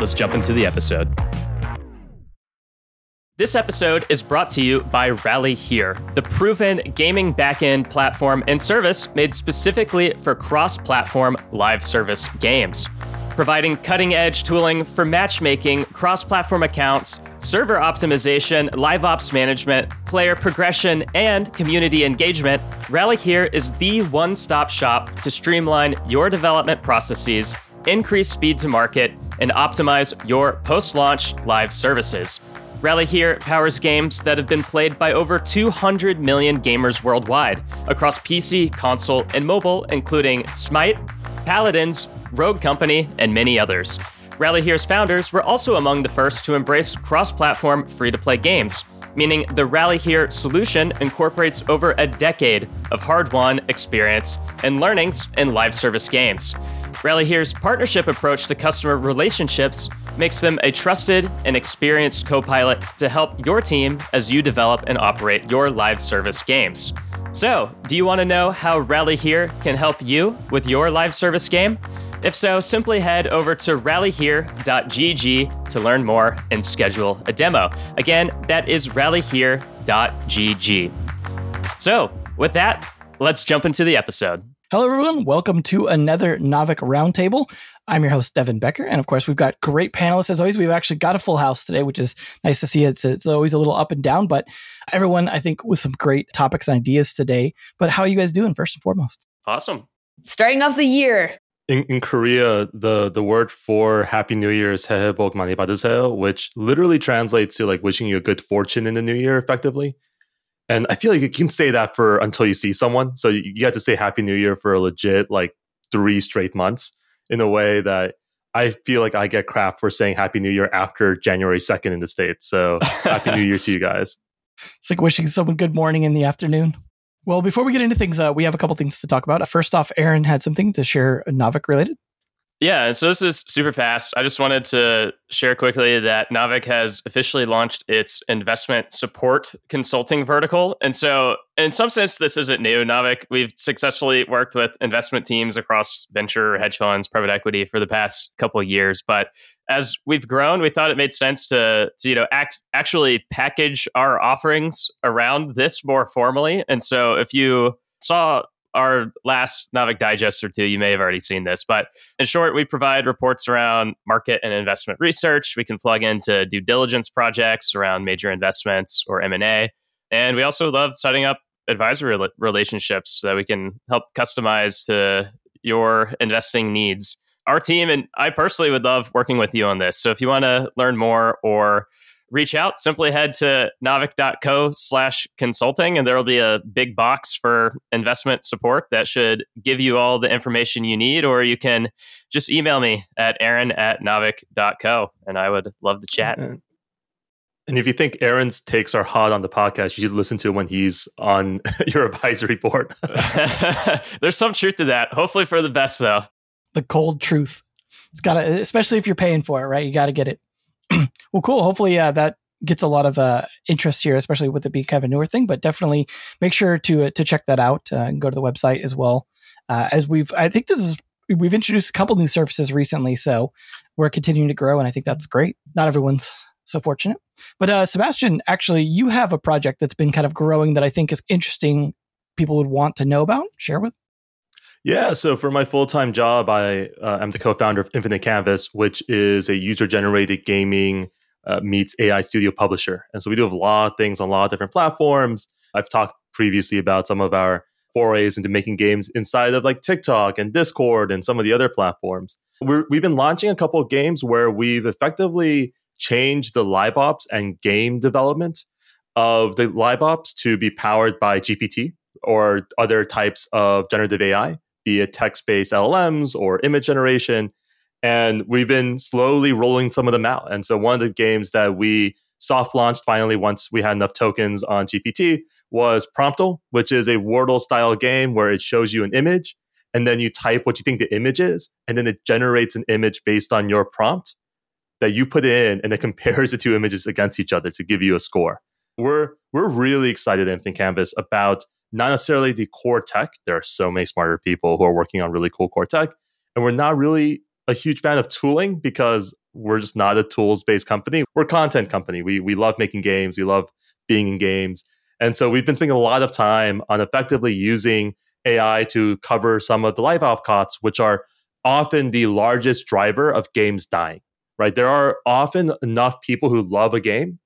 let's jump into the episode. This episode is brought to you by RallyHere, the proven gaming backend platform and service made specifically for cross platform live service games providing cutting edge tooling for matchmaking, cross platform accounts, server optimization, live ops management, player progression, and community engagement. RallyHere is the one stop shop to streamline your development processes, increase speed to market, and optimize your post launch live services. RallyHere powers games that have been played by over 200 million gamers worldwide across PC, console, and mobile, including Smite, Paladins, Rogue Company, and many others. RallyHere's founders were also among the first to embrace cross platform free to play games, meaning the RallyHere solution incorporates over a decade of hard won experience and learnings in live service games. RallyHere's partnership approach to customer relationships makes them a trusted and experienced co pilot to help your team as you develop and operate your live service games. So, do you want to know how RallyHere can help you with your live service game? If so, simply head over to rallyhere.gg to learn more and schedule a demo. Again, that is rallyhere.gg. So, with that, let's jump into the episode. Hello, everyone. Welcome to another Naavik Roundtable. I'm your host, Devin Becker. And of course, we've got great panelists as always. We've actually got a full house today, which is nice to see. It's, it's always a little up and down, but everyone, I think, with some great topics and ideas today. But how are you guys doing, first and foremost? Awesome. Starting off the year. In, in Korea, the, the word for Happy New Year is Hehebok Mani which literally translates to like wishing you a good fortune in the new year, effectively. And I feel like you can say that for until you see someone. So you, you have to say Happy New Year for a legit like three straight months in a way that I feel like I get crap for saying Happy New Year after January 2nd in the States. So Happy New Year to you guys. It's like wishing someone good morning in the afternoon. Well, before we get into things, uh, we have a couple things to talk about. First off, Aaron had something to share Naavik related. Yeah, so this is super fast. I just wanted to share quickly that Naavik has officially launched its investment support consulting vertical. And so, in some sense, this isn't new. Naavik, we've successfully worked with investment teams across venture, hedge funds, private equity for the past couple years. But as we've grown, we thought it made sense to, to you know act, actually package our offerings around this more formally. And so, if you saw our last Naavik Digest or two, you may have already seen this. But in short, we provide reports around market and investment research. We can plug into due diligence projects around major investments or M&A. And we also love setting up advisory relationships so that we can help customize to your investing needs our team and I personally would love working with you on this. So if you want to learn more or reach out, simply head to naavik.co slash consulting and there will be a big box for investment support that should give you all the information you need, or you can just email me at aaron at naavik.co and I would love to chat. And if you think Aaron's takes are hot on the podcast, you should listen to when he's on your advisory board. There's some truth to that. Hopefully for the best though the cold truth. It's got to, especially if you're paying for it, right? You got to get it. well, cool. Hopefully, that gets a lot of uh, interest here, especially with kind of a newer thing. But definitely make sure to uh, to check that out uh, and go to the website as well. Uh, as we've, I think this is we've introduced a couple new services recently, so we're continuing to grow, and I think that's great. Not everyone's so fortunate, but uh, Sebastian, actually, you have a project that's been kind of growing that I think is interesting. People would want to know about. Share with. Yeah, so for my full time job, I uh, am the co founder of Infinite Canvas, which is a user generated gaming uh, meets AI studio publisher. And so we do a lot of things on a lot of different platforms. I've talked previously about some of our forays into making games inside of like TikTok and Discord and some of the other platforms. we have been launching a couple of games where we've effectively changed the live ops and game development of the live ops to be powered by GPT or other types of generative AI be it text based LLMs or image generation. And we've been slowly rolling some of them out. And so one of the games that we soft launched finally once we had enough tokens on GPT was Promptle, which is a Wordle style game where it shows you an image and then you type what you think the image is, and then it generates an image based on your prompt that you put in, and it compares the two images against each other to give you a score. We're we're really excited at Infinite Canvas about not necessarily the core tech. There are so many smarter people who are working on really cool core tech, and we're not really a huge fan of tooling because we're just not a tools based company. We're a content company. We we love making games. We love being in games. And so we've been spending a lot of time on effectively using AI to cover some of the live ops costs, which are often the largest driver of games dying, right? There are often enough people who love a game.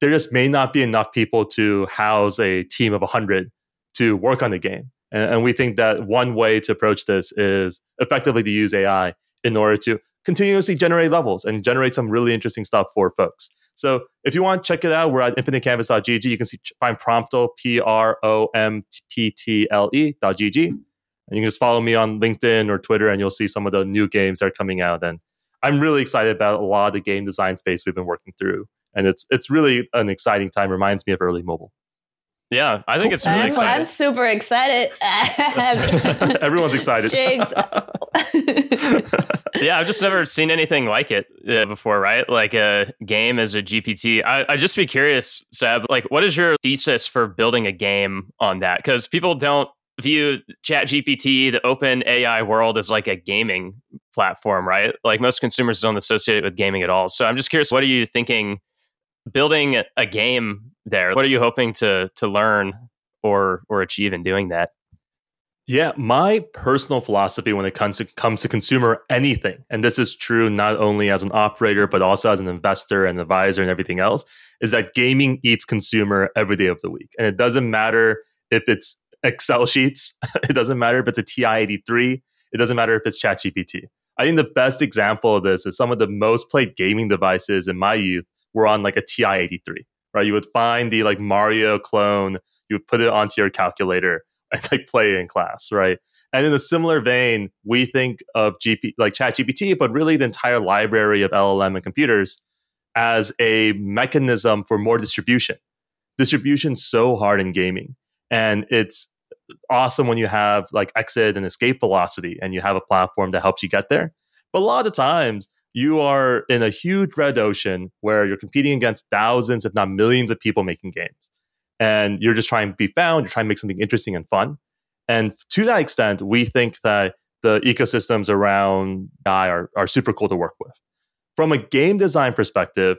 There just may not be enough people to house a team of 100 to work on the game. And, and we think that one way to approach this is effectively to use AI in order to continuously generate levels and generate some really interesting stuff for folks. So if you want to check it out, we're at infinitecanvas.gg. You can see, find Promptle, P R O M P T L E.gg. And you can just follow me on LinkedIn or Twitter, and you'll see some of the new games that are coming out. And I'm really excited about a lot of the game design space we've been working through. And it's it's really an exciting time. Reminds me of early mobile. Yeah, I think it's really I'm, exciting. I'm super excited. Everyone's excited. Yeah, I've just never seen anything like it uh, before, right? Like a game as a GPT. I, I'd just be curious, Seb, like what is your thesis for building a game on that? Because people don't view chat gpt the open ai world as like a gaming platform right like most consumers don't associate it with gaming at all so i'm just curious what are you thinking building a game there what are you hoping to to learn or or achieve in doing that yeah, my personal philosophy when it comes to comes to consumer anything, and this is true not only as an operator but also as an investor and advisor and everything else, is that gaming eats consumer every day of the week, and it doesn't matter if it's Excel sheets, it doesn't matter if it's a TI eighty three, it doesn't matter if it's ChatGPT. I think the best example of this is some of the most played gaming devices in my youth were on like a TI eighty three. Right, you would find the like Mario clone, you would put it onto your calculator and like play in class, right? And in a similar vein, we think of GP like ChatGPT, but really the entire library of LLM and computers as a mechanism for more distribution. Distribution's so hard in gaming, and it's awesome when you have like exit and escape velocity, and you have a platform that helps you get there. But a lot of times, you are in a huge red ocean where you're competing against thousands, if not millions, of people making games and you're just trying to be found, you're trying to make something interesting and fun. And to that extent, we think that the ecosystems around AI are, are super cool to work with. From a game design perspective,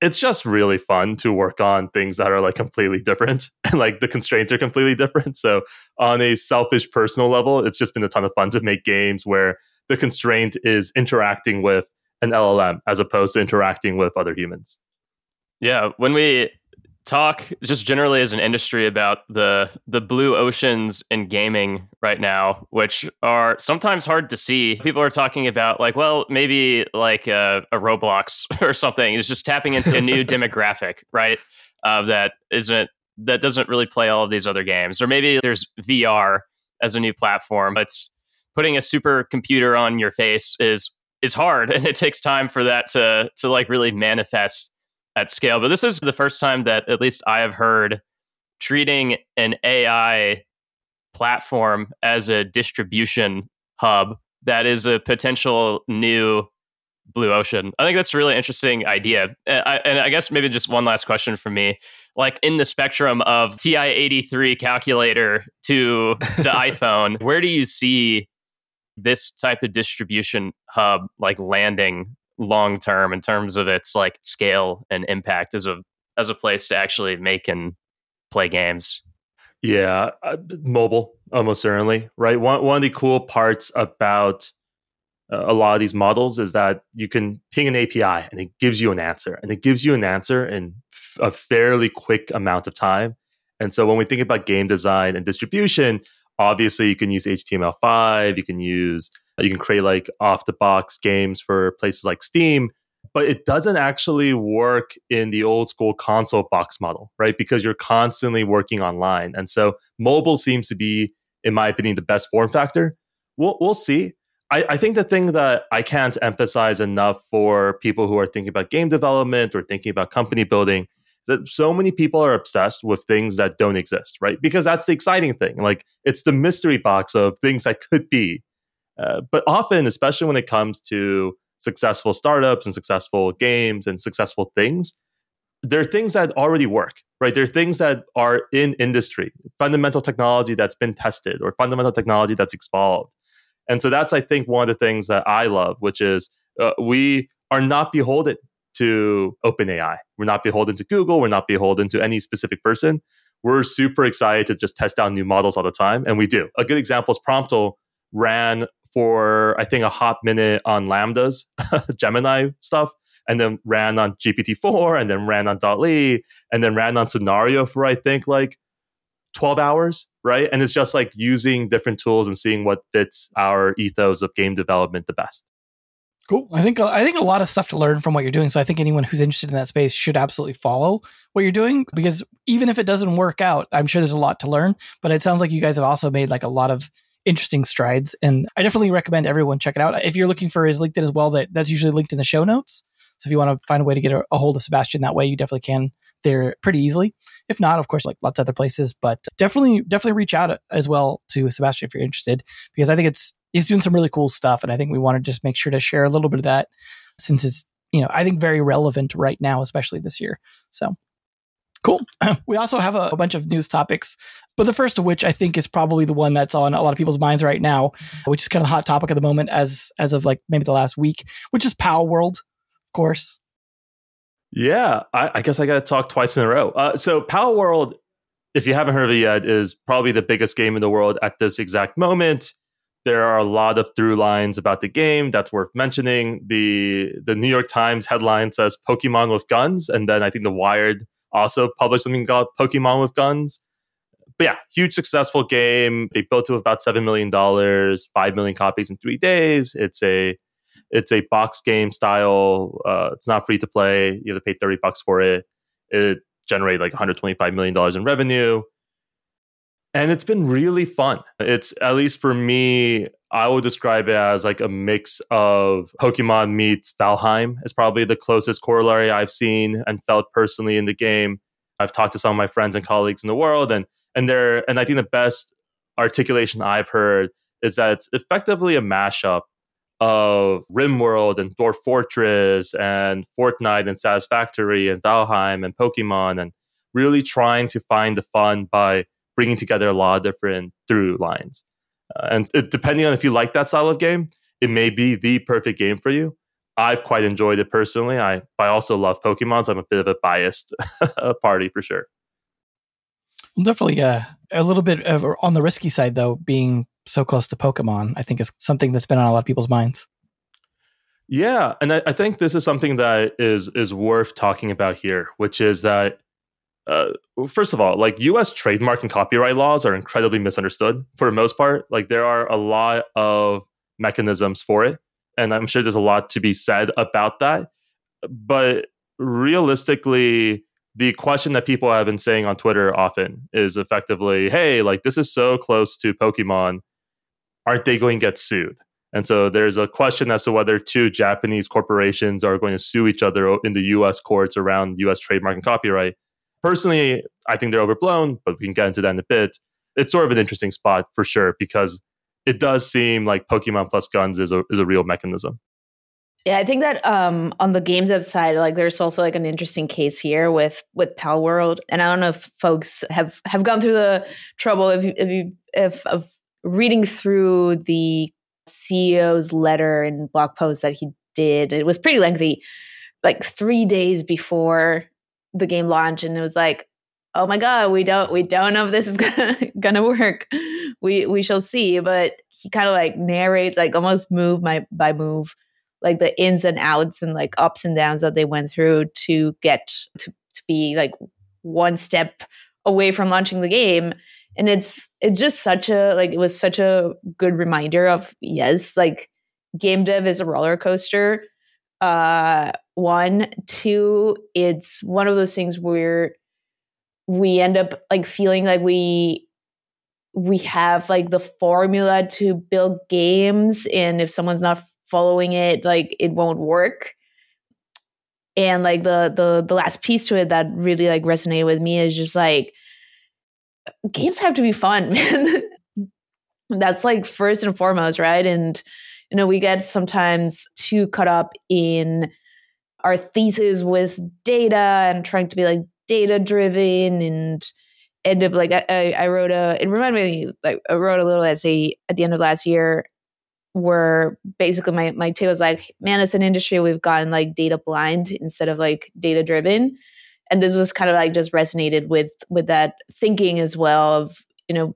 it's just really fun to work on things that are like completely different and like the constraints are completely different. So, on a selfish personal level, it's just been a ton of fun to make games where the constraint is interacting with an LLM as opposed to interacting with other humans. Yeah, when we talk just generally as an industry about the the blue oceans in gaming right now which are sometimes hard to see. People are talking about like well maybe like a, a roblox or something is just tapping into a new demographic right uh, that isn't that doesn't really play all of these other games. Or maybe there's vr as a new platform. But putting a supercomputer on your face is is hard and it takes time for that to to like really manifest at scale. But this is the first time that at least I have heard treating an AI platform as a distribution hub that is a potential new blue ocean. I think that's a really interesting idea. And I, and I guess maybe just one last question from me. Like in the spectrum of TI 83 calculator to the iPhone, where do you see this type of distribution hub like landing long term in terms of its like scale and impact as a as a place to actually make and play games. Yeah, uh, mobile almost certainly, right? One one of the cool parts about uh, a lot of these models is that you can ping an API and it gives you an answer, and it gives you an answer in f- a fairly quick amount of time. And so when we think about game design and distribution, obviously you can use HTML5, you can use you can create like off the box games for places like Steam, but it doesn't actually work in the old school console box model, right? Because you're constantly working online. And so mobile seems to be, in my opinion, the best form factor. We'll, we'll see. I, I think the thing that I can't emphasize enough for people who are thinking about game development or thinking about company building that so many people are obsessed with things that don't exist, right? Because that's the exciting thing. Like it's the mystery box of things that could be. Uh, but often, especially when it comes to successful startups and successful games and successful things, there are things that already work, right? There are things that are in industry, fundamental technology that's been tested or fundamental technology that's evolved. And so that's, I think, one of the things that I love, which is uh, we are not beholden to OpenAI. We're not beholden to Google. We're not beholden to any specific person. We're super excited to just test out new models all the time. And we do. A good example is Promptle ran for, I think, a hot minute on Lambdas, Gemini stuff, and then ran on GPT-4, and then ran on DALL-E, and then ran on Scenario for, I think, like 12 hours, right? And it's just like using different tools and seeing what fits our ethos of game development the best. Cool. I think I think a lot of stuff to learn from what you're doing. So I think anyone who's interested in that space should absolutely follow what you're doing because even if it doesn't work out, I'm sure there's a lot to learn. But it sounds like you guys have also made like a lot of interesting strides, and I definitely recommend everyone check it out. If you're looking for his LinkedIn as well, that that's usually linked in the show notes. So if you want to find a way to get a, a hold of Sebastian that way, you definitely can there pretty easily. If not, of course, like lots of other places, but definitely, definitely reach out as well to Sebastian if you're interested, because I think it's he's doing some really cool stuff. And I think we want to just make sure to share a little bit of that since it's, you know, I think very relevant right now, especially this year. So cool. we also have a, a, bunch of news topics, but the first of which I think is probably the one that's on a lot of people's minds right now, which is kind of the hot topic of the moment as, as of like maybe the last week, which is Palworld, of course. Yeah, I, I guess I got to talk twice in a row. Uh, so World, if you haven't heard of it yet, is probably the biggest game in the world at this exact moment there are a lot of through lines about the game that's worth mentioning. The the New York Times headline says Pokemon with guns, and then I think the Wired also published something called Pokemon with guns. But yeah, huge successful game. They built with about seven million dollars, five million copies in three days. It's a it's a box game style. Uh, it's not free to play. You have to pay thirty bucks for it. It generated like 125 million dollars in revenue and it's been really fun. It's at least for me, I would describe it as like a mix of Pokemon meets Valheim is probably the closest corollary I've seen and felt personally in the game. I've talked to some of my friends and colleagues in the world, and and they're and I think the best articulation I've heard is that it's effectively a mashup of RimWorld and Dwarf Fortress and Fortnite and Satisfactory and Valheim and Pokemon and really trying to find the fun by bringing together a lot of different through lines. Uh, and it, depending on if you like that style of game, it may be the perfect game for you. I've quite enjoyed it personally. I, I also love Pokemon, so I'm a bit of a biased party for sure. Definitely, uh, a little bit of, on the risky side, though, being so close to Pokemon, I think is something that's been on a lot of people's minds. Yeah, and I, I think this is something that is is worth talking about here, which is that uh, first of all, like U.S. trademark and copyright laws are incredibly misunderstood for the most part. Like there are a lot of mechanisms for it, and I'm sure there's a lot to be said about that. But realistically, the question that people have been saying on Twitter often is effectively, "Hey, like this is so close to Pokemon, aren't they going to get sued?" And so there's a question as to whether two Japanese corporations are going to sue each other in the US courts around US trademark and copyright. Personally, I think they're overblown, but we can get into that in a bit. It's sort of an interesting spot for sure because it does seem like Pokemon plus guns is a is a real mechanism. Yeah, I think that um, on the games dev side, like there's also like an interesting case here with with Palworld, and I don't know if folks have have gone through the trouble if you, if you if of reading through the CEO's letter and blog post that he did. It was pretty lengthy, like three days before the game launch and it was like oh my god we don't we don't know if this is gonna, gonna work. We we shall see. But he kind of like narrates like almost move my by move like the ins and outs and like ups and downs that they went through to get to, to be like one step away from launching the game. And it's it's just such a like it was such a good reminder of yes like game dev is a roller coaster. Uh one two it's one of those things where we end up like feeling like we we have like the formula to build games and if someone's not following it like it won't work. And like the the the last piece to it that really like resonated with me is just like games have to be fun man. That's like first and foremost right? And you know we get sometimes too caught up in our thesis with data and trying to be like data driven and end up like I, I wrote a it reminded me like I wrote a little essay at the end of last year where basically my my take was like, man, as an industry we've gotten like data blind instead of like data driven. And this was kind of like just resonated with with that thinking as well of, you know,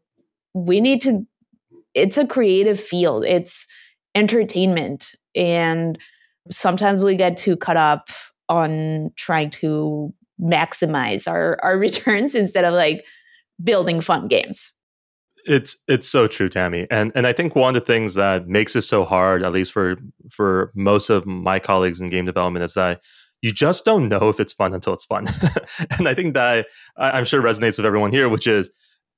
we need to it's a creative field. It's entertainment. And sometimes we get too caught up on trying to maximize our our returns instead of like building fun games. It's it's so true, Tammy, and and I think one of the things that makes it so hard, at least for for most of my colleagues in game development, is that you just don't know if it's fun until it's fun, and I think that I'm sure resonates with everyone here, which is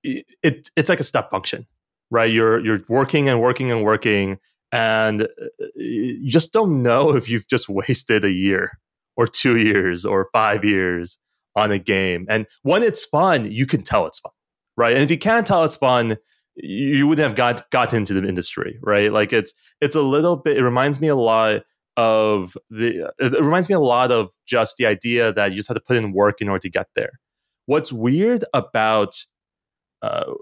it it's like a step function, right? You're you're working and working and working, and uh, you just don't know if you've just wasted a year or two years or five years on a game. And when it's fun, you can tell it's fun, right? And if you can't tell it's fun, you wouldn't have got got into the industry, right? Like it's it's a little bit. It reminds me a lot of the. It reminds me a lot of just the idea that you just have to put in work in order to get there. What's weird about uh,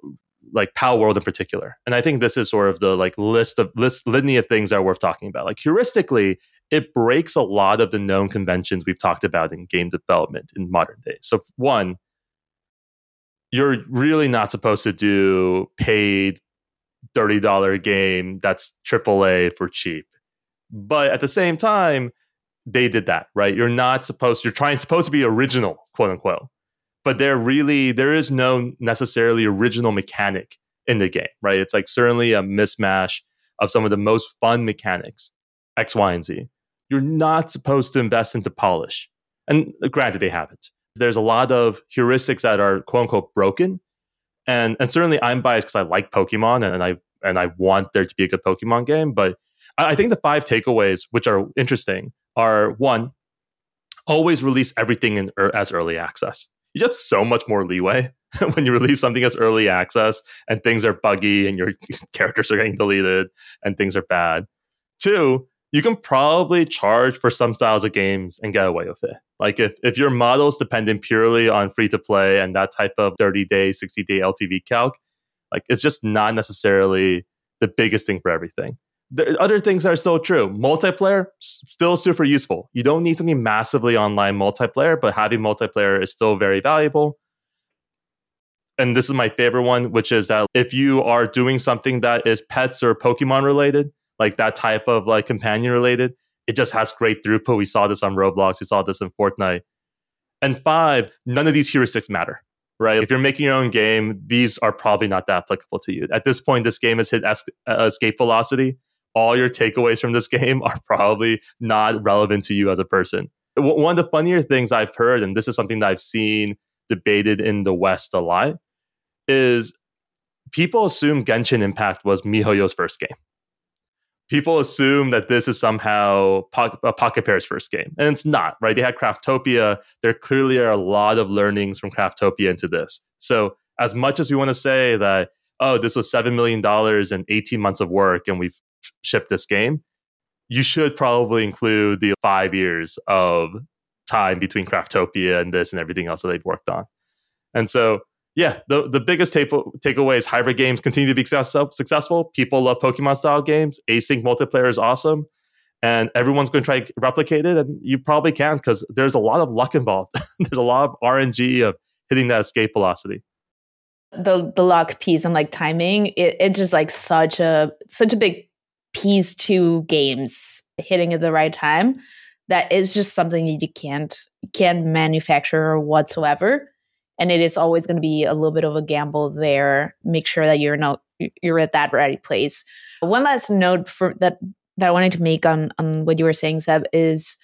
like Palworld in particular, and I think this is sort of the like list of list litany of things that are worth talking about. Like heuristically, it breaks a lot of the known conventions we've talked about in game development in modern days. So, one, you're really not supposed to do paid $30 game that's AAA for cheap. But at the same time, they did that, right? You're not supposed, you're trying, supposed to be original, quote unquote. But there really, there is no necessarily original mechanic in the game, right? It's like certainly a mismatch of some of the most fun mechanics, X, Y, and Z you're not supposed to invest into polish. And granted, they haven't. There's a lot of heuristics that are quote unquote broken. And and certainly I'm biased because I like Pokemon and, I and I want there to be a good Pokemon game. But I, I think the five takeaways, which are interesting, are one, always release everything in er, as early access. You get so much more leeway when you release something as early access and things are buggy and your characters are getting deleted and things are bad. Two, you can probably charge for some styles of games and get away with it. Like if, if your model is dependent purely on free to play and that type of 30 day, 60 day LTV calc, like it's just not necessarily the biggest thing for everything. Are other things are still true. Multiplayer, still super useful. You don't need something massively online multiplayer, but having multiplayer is still very valuable. And this is my favorite one, which is that if you are doing something that is pets or Pokemon related, like that type of like companion related, it just has great throughput. We saw this on Roblox, we saw this in Fortnite. And five, none of these heuristics matter, right? If you're making your own game, these are probably not that applicable to you. At this point, this game has hit uh, escape velocity. All your takeaways from this game are probably not relevant to you as a person. One of the funnier things I've heard, and this is something that I've seen debated in the West a lot, is people assume Genshin Impact was MiHoYo's first game people assume that this is somehow a uh, Pocketpair's first game, and it's not. Right? They had Craftopia. There clearly are a lot of learnings from Craftopia into this. So as much as we want to say that, oh, this was seven million dollars and eighteen months of work, and we've shipped this game, you should probably include the five years of time between Craftopia and this and everything else that they've worked on. And so yeah, the, the biggest take, takeaway is hybrid games continue to be success, successful. People love Pokemon style games. Async multiplayer is awesome. And everyone's going to try to replicate it. And you probably can because there's a lot of luck involved. there's a lot of RNG of hitting that escape velocity. The the luck piece and like timing, it, it's just like such a such a big piece two games hitting at the right time that is just something that you can't can't manufacture whatsoever. And it is always going to be a little bit of a gamble there. Make sure that you're not you're at that right place. One last note for that that i wanted to make on on what you were saying seb is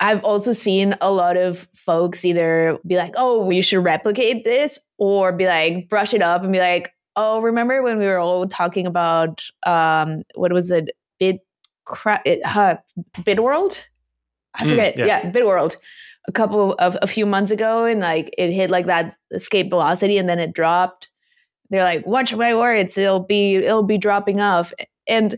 i've also seen a lot of folks either be like oh we should replicate this or be like brush it up and be like oh, remember when we were all talking about um, what was it, Bid, cra- it, uh, Bid World? I forget. Mm, yeah. yeah, Bid World. A couple of a few months ago, and like it hit like that escape velocity, and then it dropped. They're like, watch my words, it'll be it'll be dropping off. And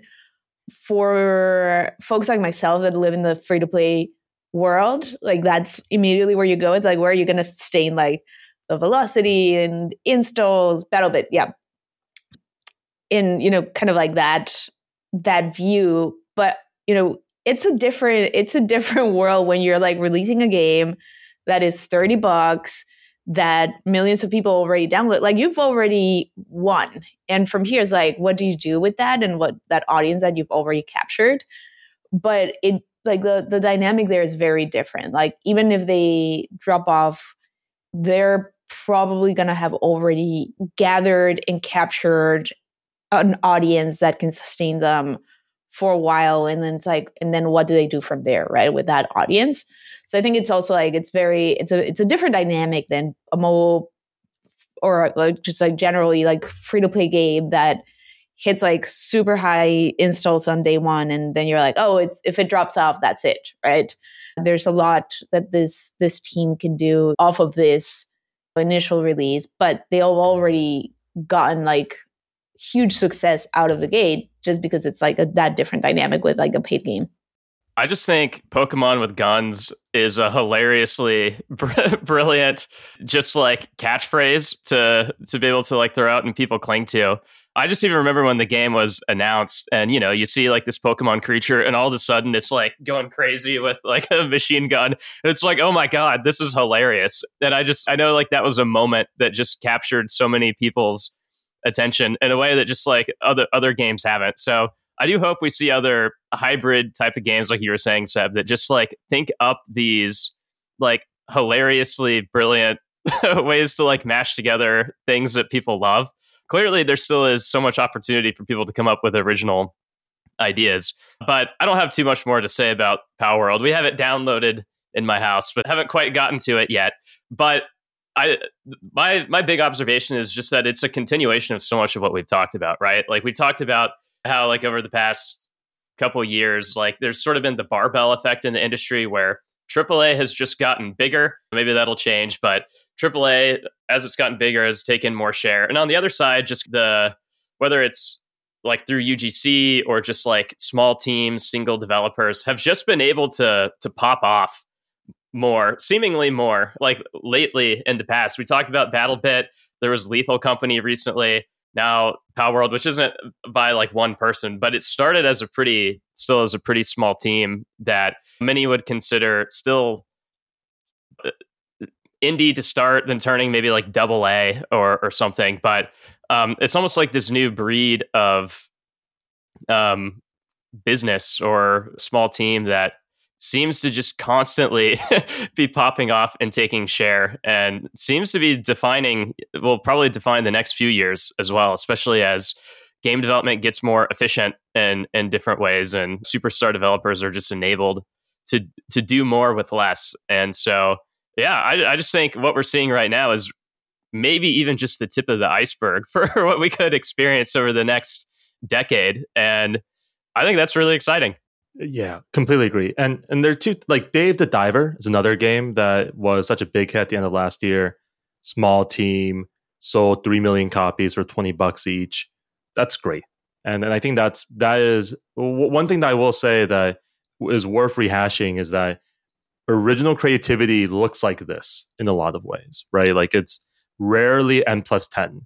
for folks like myself that live in the free to play world, like that's immediately where you go. It's like where are you going to sustain like the velocity and installs, BattleBit, yeah, in you know kind of like that that view. But you know it's a different it's a different world when you're like releasing a game that is thirty bucks that millions of people already download like you've already won and from here it's like what do you do with that and what that audience that you've already captured but it like the the dynamic there is very different like even if they drop off they're probably going to have already gathered and captured an audience that can sustain them for a while and then it's like and then what do they do from there right with that audience? So I think it's also like it's very it's a it's a different dynamic than a mobile or like just like generally like free to play game that hits like super high installs on day one and then you're like oh it's if it drops off that's it right? There's a lot that this this team can do off of this initial release but they've already gotten like huge success out of the gate just because it's like a, that different dynamic with like a paid game I just think Pokemon with guns is a hilariously br- brilliant, just like catchphrase to to be able to like throw out and people cling to. I just even remember when the game was announced, and you know, you see like this Pokemon creature, and all of a sudden it's like going crazy with like a machine gun. It's like, oh my god, this is hilarious! And I just, I know like that was a moment that just captured so many people's attention in a way that just like other other games haven't. So I do hope we see other hybrid type of games, like you were saying, Seb, that just like think up these like hilariously brilliant ways to like mash together things that people love. Clearly, there still is so much opportunity for people to come up with original ideas. But I don't have too much more to say about Palworld. We have it downloaded in my house, but haven't quite gotten to it yet. But I my my big observation is just that it's a continuation of so much of what we've talked about, right? Like we talked about how like over the past couple years, like there's sort of been the barbell effect in the industry where AAA has just gotten bigger. Maybe that'll change, but AAA, as it's gotten bigger, has taken more share. And on the other side, just the whether it's like through UGC or just like small teams, single developers have just been able to to pop off more, seemingly more. Like lately in the past, we talked about BattleBit. There was Lethal Company recently now Palworld, which isn't by like one person, but it started as a pretty, still as a pretty small team that many would consider still uh, indie to start, then turning maybe like double A or or something. But um, it's almost like this new breed of um, business or small team that seems to just constantly be popping off and taking share and seems to be defining will probably define the next few years as well especially as game development gets more efficient in in different ways and superstar developers are just enabled to to do more with less. And so yeah I, I just think what we're seeing right now is maybe even just the tip of the iceberg for what we could experience over the next decade. And i think that's really exciting yeah, completely agree. And and there are two like Dave the Diver is another game that was such a big hit at the end of last year. Small team sold three million copies for twenty bucks each. That's great. And and I think that's that is one thing that I will say that is worth rehashing is that original creativity looks like this in a lot of ways, right? Like it's rarely n plus ten.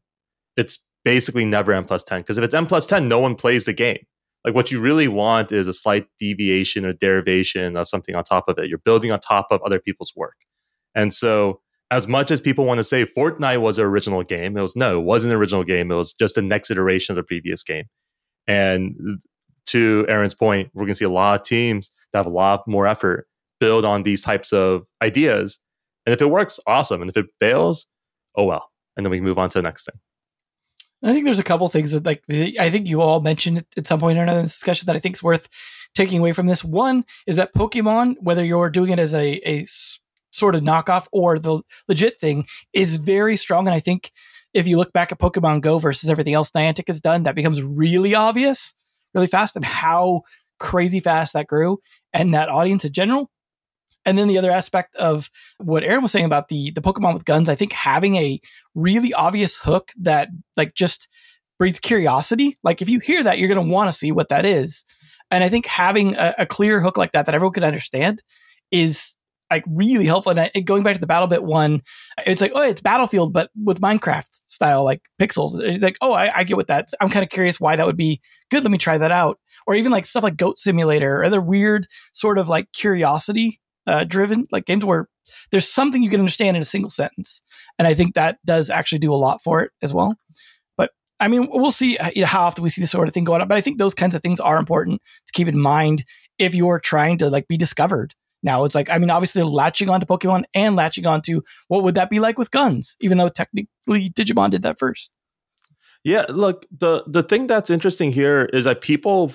It's basically never n plus ten because if it's n plus ten, no one plays the game like what you really want is a slight deviation or derivation of something on top of it. You're building on top of other people's work. And so as much as people want to say Fortnite was an original game, it was no, it wasn't an original game. It was just the next iteration of the previous game. And to Aaron's point, we're going to see a lot of teams that have a lot more effort build on these types of ideas. And if it works, awesome. And if it fails, oh well. And then we can move on to the next thing. I think there's a couple things that like I think you all mentioned at some point in another discussion that I think is worth taking away from this. One is that Pokemon, whether you're doing it as a, a sort of knockoff or the legit thing, is very strong, and I think if you look back at Pokemon Go versus everything else Niantic has done, that becomes really obvious really fast and how crazy fast that grew and that audience in general. And then the other aspect of what Aaron was saying about the the Pokemon with guns, I think having a really obvious hook that like just breeds curiosity. Like if you hear that, you're going to want to see what that is. And I think having a, a, clear hook like that that everyone can understand is like really helpful. And I, going back to the BattleBit one, it's like, oh, it's Battlefield, but with Minecraft style, like pixels. It's like, oh, I, I get what that. I'm kind of curious why that would be good. Let me try that out. Or even like stuff like Goat Simulator, or other weird sort of like curiosity uh, driven, like games where there's something you can understand in a single sentence. And I think that does actually do a lot for it as well. But I mean, we'll see uh, how often we see this sort of thing going on. But I think those kinds of things are important to keep in mind if you're trying to like be discovered now it's like, I mean, obviously latching onto Pokemon and latching onto what would that be like with guns, even though technically Digimon did that first. Yeah, look, the the thing that's interesting here is that people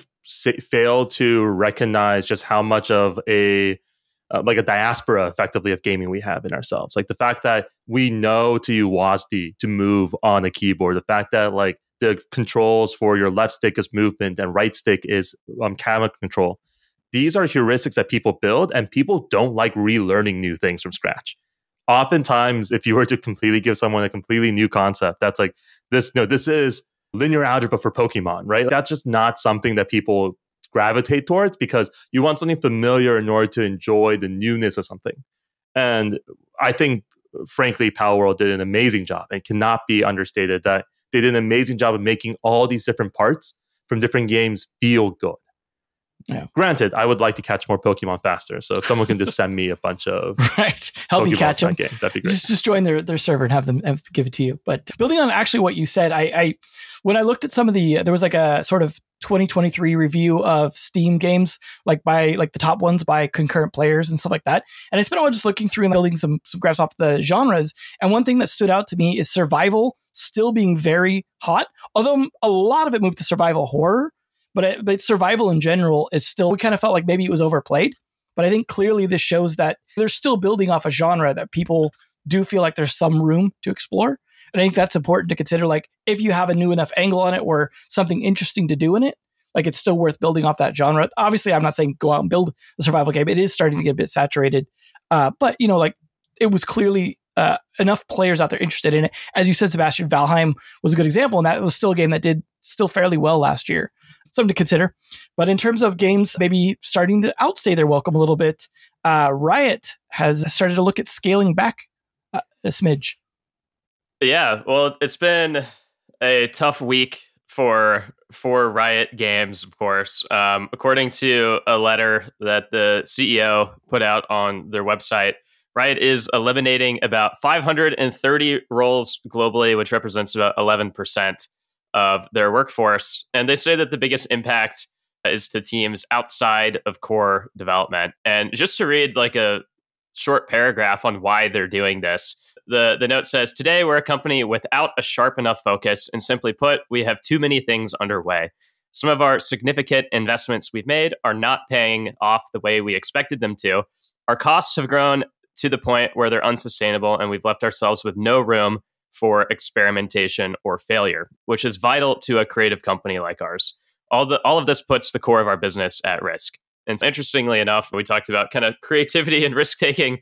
fail to recognize just how much of a uh, like a diaspora effectively of gaming we have in ourselves. Like the fact that we know to WASD to move on a keyboard, the fact that like the controls for your left stick is movement and right stick is um, camera control these are heuristics that people build, and people don't like relearning new things from scratch. Oftentimes, if you were to completely give someone a completely new concept, that's like this. No, this is linear algebra for Pokemon, right? That's just not something that people gravitate towards because you want something familiar in order to enjoy the newness of something. And I think, frankly, Palworld did an amazing job It cannot be understated that they did an amazing job of making all these different parts from different games feel good. Yeah. Granted, I would like to catch more Pokemon faster. So if someone can just send me a bunch of right, help Pokemon you catch them, game, that'd be great. Just, just join their, their server and have them have give it to you. But building on actually what you said, I, I when I looked at some of the there was like a sort of 2023 review of Steam games, like by like the top ones by concurrent players and stuff like that. And I spent a while just looking through and building some some graphs off the genres. And one thing that stood out to me is survival still being very hot, although a lot of it moved to survival horror but it, but survival in general is still. We kind of felt like maybe it was overplayed, but I think clearly this shows that they're still building off a genre that people do feel like there's some room to explore. And I think that's important to consider. Like if you have a new enough angle on it or something interesting to do in it, like it's still worth building off that genre. Obviously, I'm not saying go out and build a survival game. It is starting to get a bit saturated, uh, but you know, like it was clearly uh, enough players out there interested in it. As you said, Sebastian Valheim was a good example, and that was still a game that did still fairly well last year something to consider. But in terms of games maybe starting to outstay their welcome a little bit, uh, Riot has started to look at scaling back uh, a smidge. Yeah, well, it's been a tough week for for Riot Games, of course. Um, according to a letter that the CEO put out on their website, Riot is eliminating about 530 roles globally, which represents about 11 percent of their workforce. And they say that the biggest impact is to teams outside of core development. And just to read like a short paragraph on why they're doing this. The, the note says Today, we're a company without a sharp enough focus. And simply put, we have too many things underway. Some of our significant investments we've made are not paying off the way we expected them to. Our costs have grown to the point where they're unsustainable, and we've left ourselves with no room for experimentation or failure, which is vital to a creative company like ours. All the all of this puts the core of our business at risk. And interestingly enough, we talked about kind of creativity and risk taking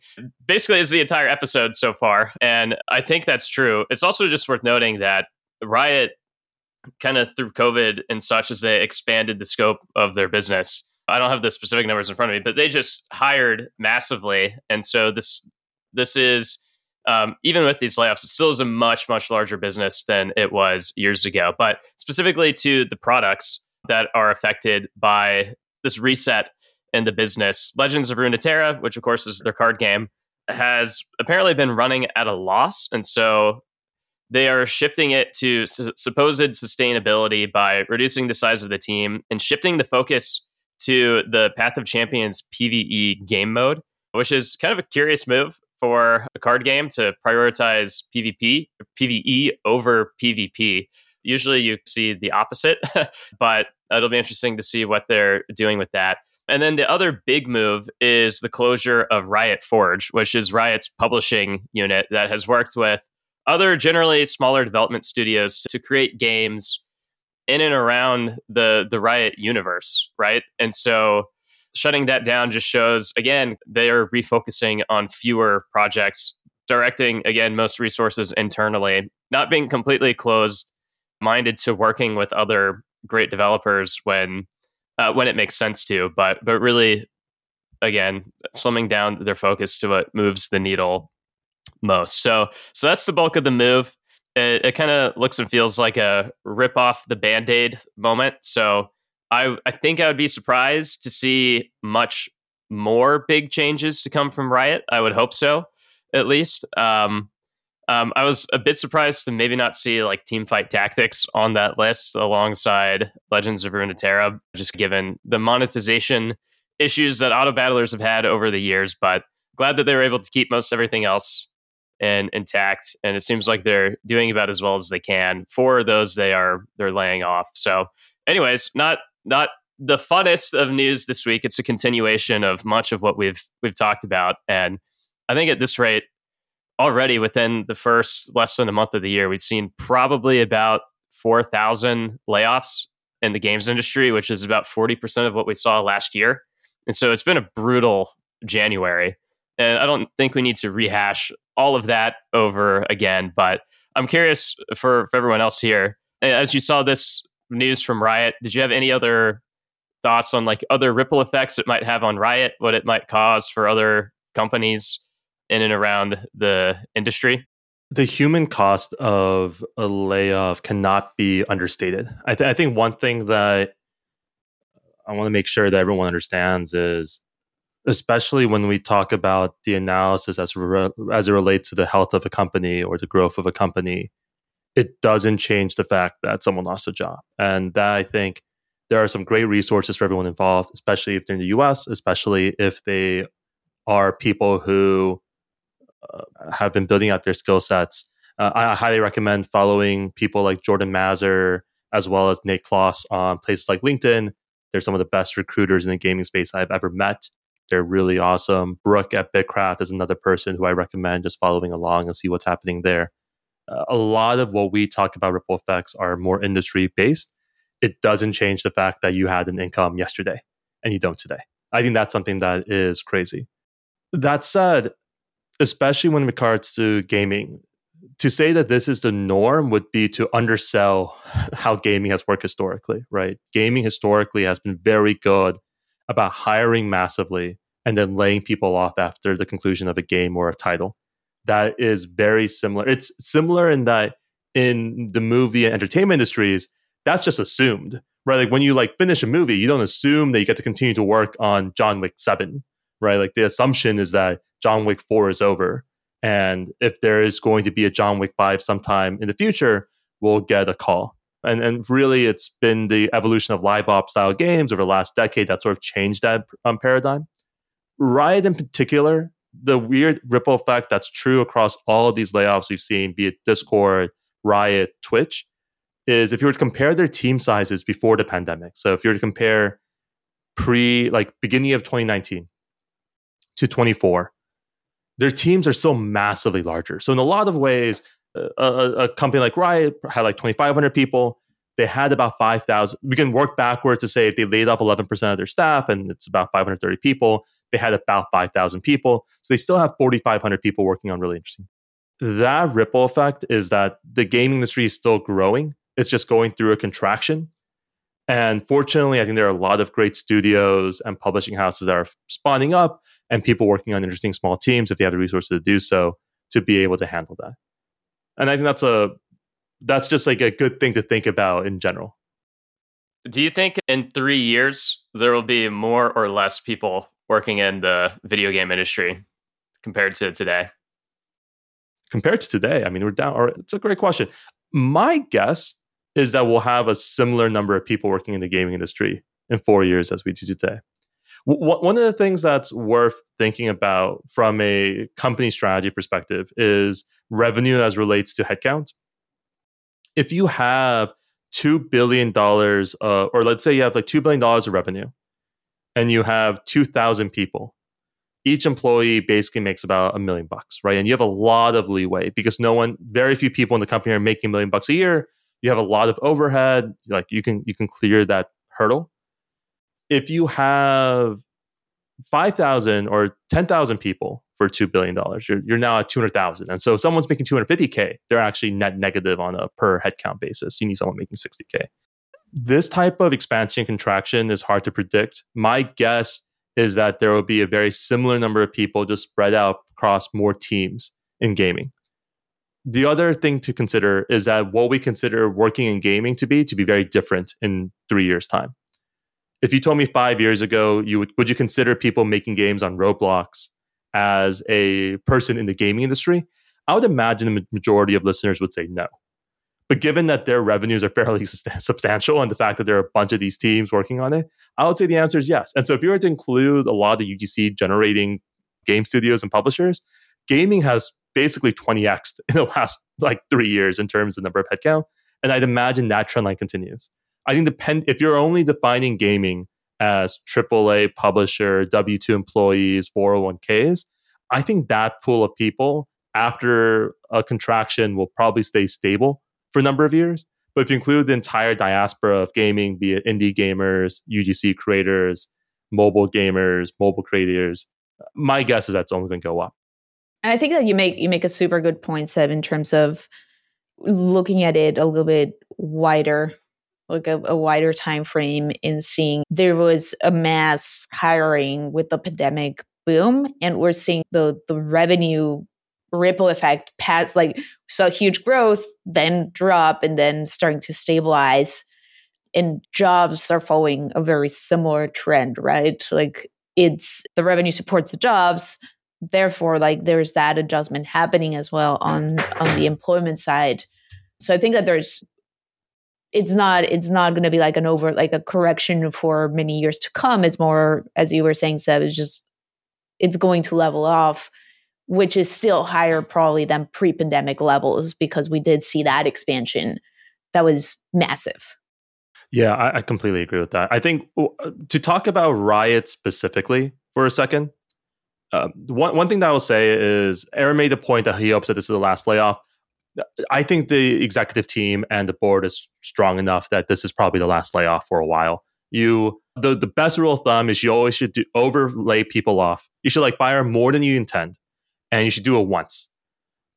basically is the entire episode so far. And I think that's true. It's also just worth noting that Riot kind of through COVID and such as they expanded the scope of their business. I don't have the specific numbers in front of me, but they just hired massively. And so this this is um, even with these layoffs, it still is a much, much larger business than it was years ago. But specifically to the products that are affected by this reset in the business, Legends of Runeterra, which of course is their card game, has apparently been running at a loss. And so they are shifting it to su- supposed sustainability by reducing the size of the team and shifting the focus to the Path of Champions PvE game mode, which is kind of a curious move for a card game to prioritize PvP, PvE over PvP. Usually you see the opposite, but it'll be interesting to see what they're doing with that. And then the other big move is the closure of Riot Forge, which is Riot's publishing unit that has worked with other generally smaller development studios to create games in and around the the Riot universe, right? And so shutting that down just shows again they're refocusing on fewer projects, directing again most resources internally, not being completely closed minded to working with other great developers when uh, when it makes sense to, but but really again slimming down their focus to what moves the needle most. So so that's the bulk of the move. It, it kind of looks and feels like a rip off the band aid moment. So I I think I would be surprised to see much more big changes to come from Riot. I would hope so, at least. Um, um, I was a bit surprised to maybe not see like Teamfight Tactics on that list alongside Legends of Runeterra, just given the monetization issues that auto battlers have had over the years. But glad that they were able to keep most everything else and intact. And it seems like they're doing about as well as they can for those they are they're laying off. So, anyways, not not the funnest of news this week. It's a continuation of much of what we've we've talked about, and I think at this rate, already within the first less than a month of the year, we've seen probably about four thousand layoffs in the games industry, which is about forty percent of what we saw last year. And so it's been a brutal January. And I don't think we need to rehash all of that over again. But I'm curious for, for everyone else here, as you saw this news from Riot, did you have any other thoughts on like other ripple effects it might have on Riot, what it might cause for other companies in and around the industry? The human cost of a layoff cannot be understated. I, th- I think one thing that I want to make sure that everyone understands is especially when we talk about the analysis as re- as it relates to the health of a company or the growth of a company it doesn't change the fact that someone lost a job and that i think there are some great resources for everyone involved especially if they're in the us especially if they are people who have been building out their skill sets uh, i highly recommend following people like jordan mazur as well as nate kloss on places like linkedin they're some of the best recruiters in the gaming space I've ever met. They're really awesome. Brooke at Bitcraft is another person who I recommend just following along and see what's happening there. Uh, a lot of what we talk about ripple effects are more industry based. It doesn't change the fact that you had an income yesterday and you don't today. I think that's something that is crazy. That said, especially when it regards to gaming, to say that this is the norm would be to undersell how gaming has worked historically, right? Gaming historically has been very good about hiring massively and then laying people off after the conclusion of a game or a title. That is very similar. It's similar in that in the movie and entertainment industries, that's just assumed, right? Like when you like finish a movie, you don't assume that you get to continue to work on John Wick 7, right? Like the assumption is that John Wick 4 is over. And if there is going to be a John Wick 5 sometime in the future, we'll get a call and and really it's been the evolution of live op style games over the last decade that sort of changed that um, paradigm. Riot in particular, the weird ripple effect that's true across all of these layoffs we've seen, be it Discord, Riot, Twitch, is if you were to compare their team sizes before the pandemic. So if you were to compare pre like beginning of 2019 to 24 their teams are so massively larger so in a lot of ways a, a, company like Riot had like 2,500 people. They had about 5,000. We can work backwards to say if they laid off 11% of their staff and it's about 530 people, they had about 5,000 people. So they still have 4,500 people working on really interesting. That ripple effect is that the gaming industry is still growing. It's just going through a contraction. And fortunately, I think there are a lot of great studios and publishing houses that are spawning up and people working on interesting small teams if they have the resources to do so to be able to handle that and I think that's a that's just like a good thing to think about in general. Do you think in three years there will be more or less people working in the video game industry compared to today? Compared to today, I mean, we're down. Or it's a great question. My guess is that we'll have a similar number of people working in the gaming industry in four years as we do today. One of the things that's worth thinking about from a company strategy perspective is revenue as relates to headcount. If you have $2 billion, uh, or let's say you have like $2 billion of revenue and you have 2,000 people, each employee basically makes about a million bucks, right? And you have a lot of leeway because no one, very few people in the company are making a million bucks a year. You have a lot of overhead, like you can you can clear that hurdle. If you have 5,000 or 10,000 people for $2 billion, you're, you're now at 200,000. And so if someone's making 250K, they're actually net negative on a per headcount basis. You need someone making 60K. This type of expansion contraction is hard to predict. My guess is that there will be a very similar number of people just spread out across more teams in gaming. The other thing to consider is that what we consider working in gaming to be to be very different in three years' time if you told me five years ago, you would would you consider people making games on Roblox as a person in the gaming industry? I would imagine the majority of listeners would say no. But given that their revenues are fairly substantial and the fact that there are a bunch of these teams working on it, I would say the answer is yes. And so if you were to include a lot of the UGC generating game studios and publishers, gaming has basically 20x in the last like three years in terms of the number of headcount. And I'd imagine that trend line continues. I think depend if you're only defining gaming as AAA publisher, W two employees, 401ks, I think that pool of people after a contraction will probably stay stable for a number of years. But if you include the entire diaspora of gaming, be it indie gamers, UGC creators, mobile gamers, mobile creators, my guess is that's only going to go up. And I think that you make you make a super good point, Seb, in terms of looking at it a little bit wider like a, a, wider time frame in seeing there was a mass hiring with the pandemic boom and we're seeing the the revenue ripple effect past like saw huge growth then drop and then starting to stabilize and jobs are following a very similar trend right? Like it's the revenue supports the jobs therefore like there's that adjustment happening as well on on the employment side. So i think that there's it's not it's not going to be like an over like a correction for many years to come. It's more as you were saying seb it's just it's going to level off which is still higher probably than pre-pandemic levels because we did see that expansion that was massive. Yeah i, I completely agree with that. I think uh, to talk about riot specifically for a second uh, one, one thing that i will say is aaron made the point that he hopes that this is the last layoff I think the executive team and the board is strong enough that this is probably the last layoff for a while. You the the best rule of thumb is you always should do, overlay people off. You should like fire more than you intend, and you should do it once.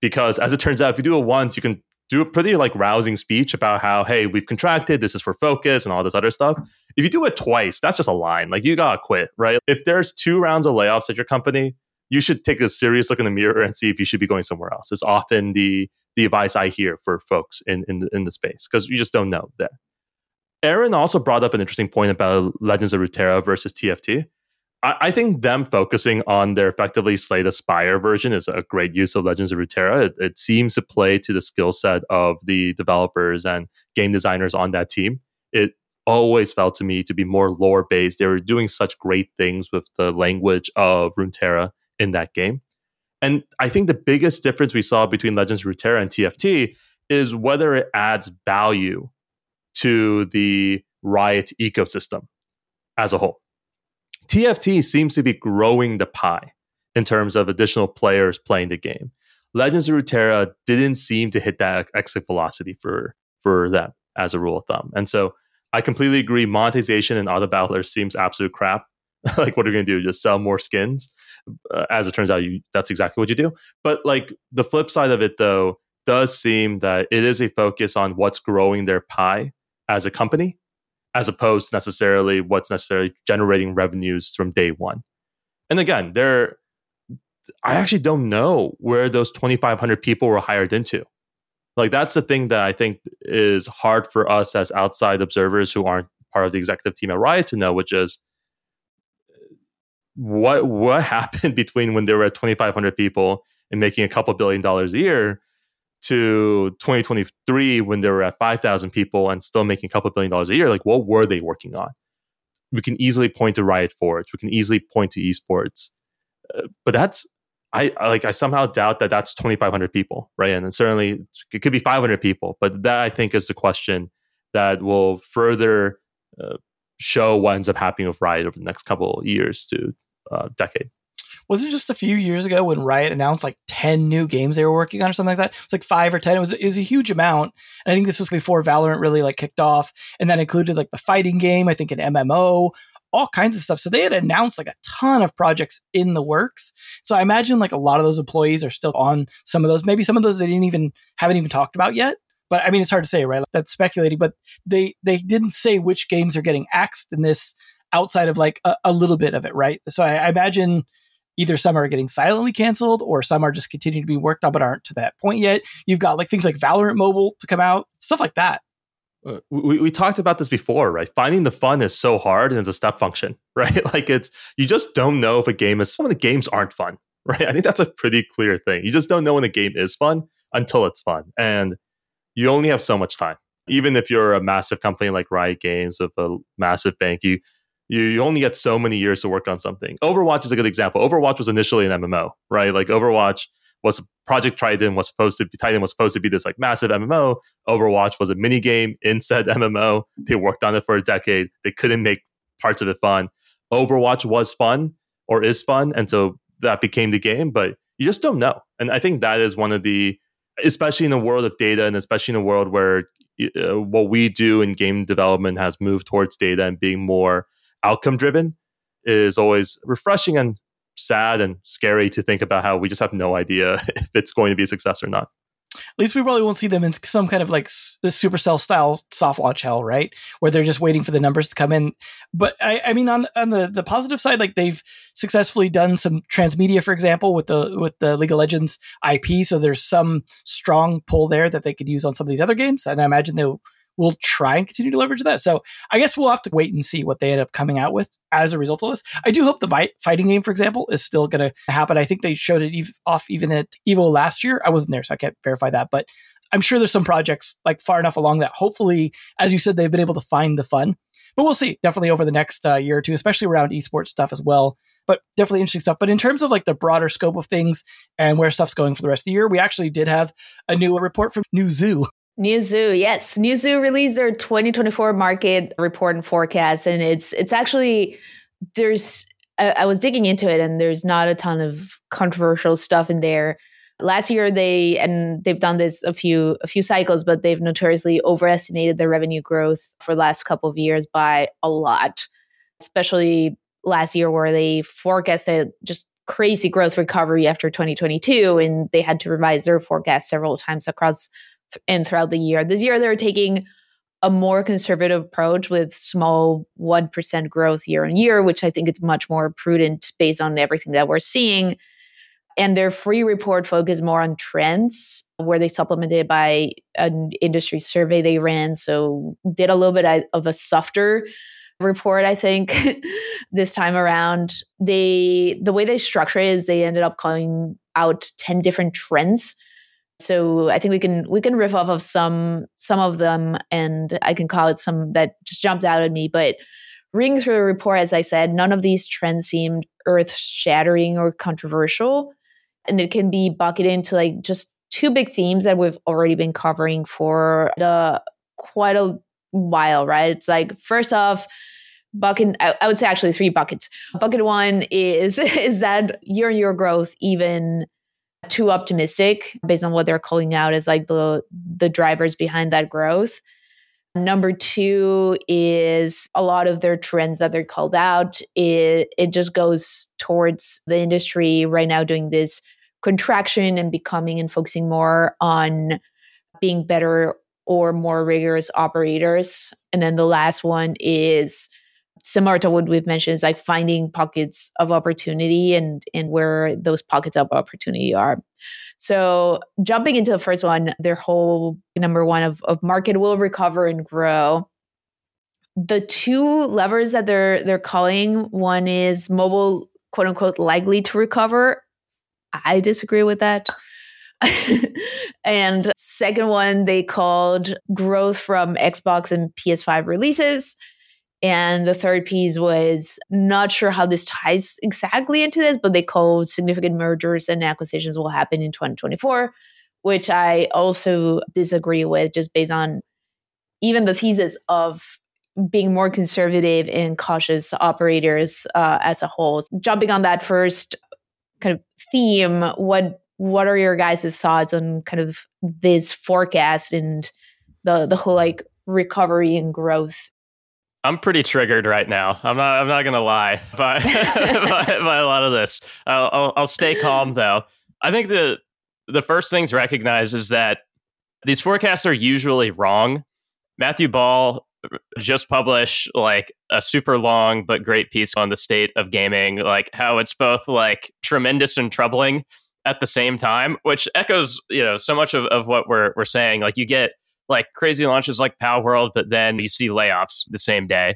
Because as it turns out, if you do it once, you can do a pretty like rousing speech about how hey we've contracted, this is for focus and all this other stuff. If you do it twice, that's just a line. Like you gotta quit, right? If there's two rounds of layoffs at your company, you should take a serious look in the mirror and see if you should be going somewhere else. It's often the the advice I hear for folks in in the, in the space because you just don't know that. Aaron also brought up an interesting point about Legends of Runeterra versus TFT. I, I think them focusing on their effectively Slay the Spire version is a great use of Legends of Runeterra. It, it seems to play to the skill set of the developers and game designers on that team. It always felt to me to be more lore based. They were doing such great things with the language of Runeterra in that game. And I think the biggest difference we saw between Legends Runeterra and TFT is whether it adds value to the Riot ecosystem as a whole. TFT seems to be growing the pie in terms of additional players playing the game. Legends of Runeterra didn't seem to hit that exit velocity for for them as a rule of thumb. And so I completely agree. Monetization in auto battlers seems absolute crap. like, what are you going to do? Just sell more skins? Uh, as it turns out, you that's exactly what you do. But like the flip side of it, though, does seem that it is a focus on what's growing their pie as a company, as opposed to necessarily what's necessarily generating revenues from day one. And again, there, I actually don't know where those 2,500 people were hired into. Like that's the thing that I think is hard for us as outside observers who aren't part of the executive team at Riot to know, which is what what happened between when there were 2,500 people and making a couple billion dollars a year to 2023 when there were at 5,000 people and still making a couple billion dollars a year? Like, what were they working on? We can easily point to Riot Forge. We can easily point to esports, uh, but that's I, I like I somehow doubt that that's 2,500 people, right? And certainly it could be 500 people, but that I think is the question that will further uh, show what ends up happening with Riot over the next couple years to uh, decade. was it just a few years ago when Riot announced like 10 new games they were working on or something like that? It's like five or 10. It was, it was a huge amount. And I think this was before Valorant really like kicked off. And that included like the fighting game, I think an MMO, all kinds of stuff. So they had announced like a ton of projects in the works. So I imagine like a lot of those employees are still on some of those. Maybe some of those they didn't even haven't even talked about yet. But I mean, it's hard to say, right? That's speculating. But they they didn't say which games are getting axed in this outside of like a, a little bit of it, right? So I, I imagine either some are getting silently canceled or some are just continuing to be worked on but aren't to that point yet. You've got like things like Valorant Mobile to come out, stuff like that. Uh, we, we talked about this before, right? Finding the fun is so hard and it's a step function, right? like it's, you just don't know if a game is, some of the games aren't fun, right? I think that's a pretty clear thing. You just don't know when a game is fun until it's fun. And you only have so much time. Even if you're a massive company like Riot Games of a massive bank, you, you, you only get so many years to work on something. Overwatch is a good example. Overwatch was initially an MMO, right? Like Overwatch was Project Titan was supposed to be Titan was supposed to be this like massive MMO. Overwatch was a mini game in said MMO. They worked on it for a decade. They couldn't make parts of it fun. Overwatch was fun or is fun, and so that became the game. But you just don't know, and I think that is one of the, especially in the world of data, and especially in a world where uh, what we do in game development has moved towards data and being more outcome driven, is always refreshing and sad and scary to think about how we just have no idea if it's going to be a success or not. At least we probably won't see them in some kind of like supercell style soft launch hell, right? Where they're just waiting for the numbers to come in. But I, I mean, on on the the positive side, like they've successfully done some transmedia, for example, with the with the League of Legends IP. So there's some strong pull there that they could use on some of these other games, and I imagine they'll we'll try and continue to leverage that. So I guess we'll have to wait and see what they end up coming out with as a result of this. I do hope the vi- fighting game, for example, is still going to happen. I think they showed it ev- off even at Evo last year. I wasn't there, so I can't verify that, but I'm sure there's some projects like far enough along that hopefully, as you said, they've been able to find the fun. But we'll see definitely over the next uh, year or two, especially around esports stuff as well. But definitely interesting stuff. But in terms of like the broader scope of things and where stuff's going for the rest of the year, we actually did have a new report from Newzoo Newzoo, yes. Newzoo released their 2024 market report and forecast, and it's it's actually there's I, I, was digging into it, and there's not a ton of controversial stuff in there. Last year, they and they've done this a few a few cycles, but they've notoriously overestimated their revenue growth for the last couple of years by a lot, especially last year where they forecasted just crazy growth recovery after 2022, and they had to revise their forecast several times across and throughout the year. This year, they're taking a more conservative approach with small 1% growth year on year, which I think is much more prudent based on everything that we're seeing. And their free report focused more on trends, where they supplemented by an industry survey they ran. So did a little bit of a softer report, I think, this time around. They the way they structure it is they ended up calling out 10 different trends so I think we can we can riff off of some some of them, and I can call it some that just jumped out at me. But reading through the report, as I said, none of these trends seemed earth shattering or controversial, and it can be bucketed into like just two big themes that we've already been covering for the quite a while, right? It's like first off bucket I, would say actually three buckets bucket one is is that year on year growth even too optimistic based on what they're calling out as like the the drivers behind that growth. Number two is a lot of their trends that they're called out. It it just goes towards the industry right now doing this contraction and becoming and focusing more on being better or more rigorous operators. And then the last one is similar to what we've mentioned is like finding pockets of opportunity and and where those pockets of opportunity are. So jumping into the first one their whole number one of, of market will recover and grow. The two levers that they're they're calling one is mobile quote unquote likely to recover. I disagree with that. And second one they called growth from xbox and ps5 releases and the third piece was not sure how this ties exactly into this, but they called significant mergers and acquisitions will happen in 2024, which I also disagree with just based on even the thesis of being more conservative and cautious operators uh, as a whole. Jumping on that first, kind of theme, what what are your guys' thoughts on kind of this forecast and the the whole like recovery and growth? I'm pretty triggered right now. I'm not. I'm not gonna lie by by, by, a lot of this. I'll, I'll, I'll stay calm though. I think the the first thing to recognize is that these forecasts are usually wrong. Matthew Ball just published like a super long but great piece on the state of gaming, like how it's both like tremendous and troubling at the same time, which echoes, you know, so much of, of what we're we're saying. Like you get like crazy launches like Palworld, but then you see layoffs the same day.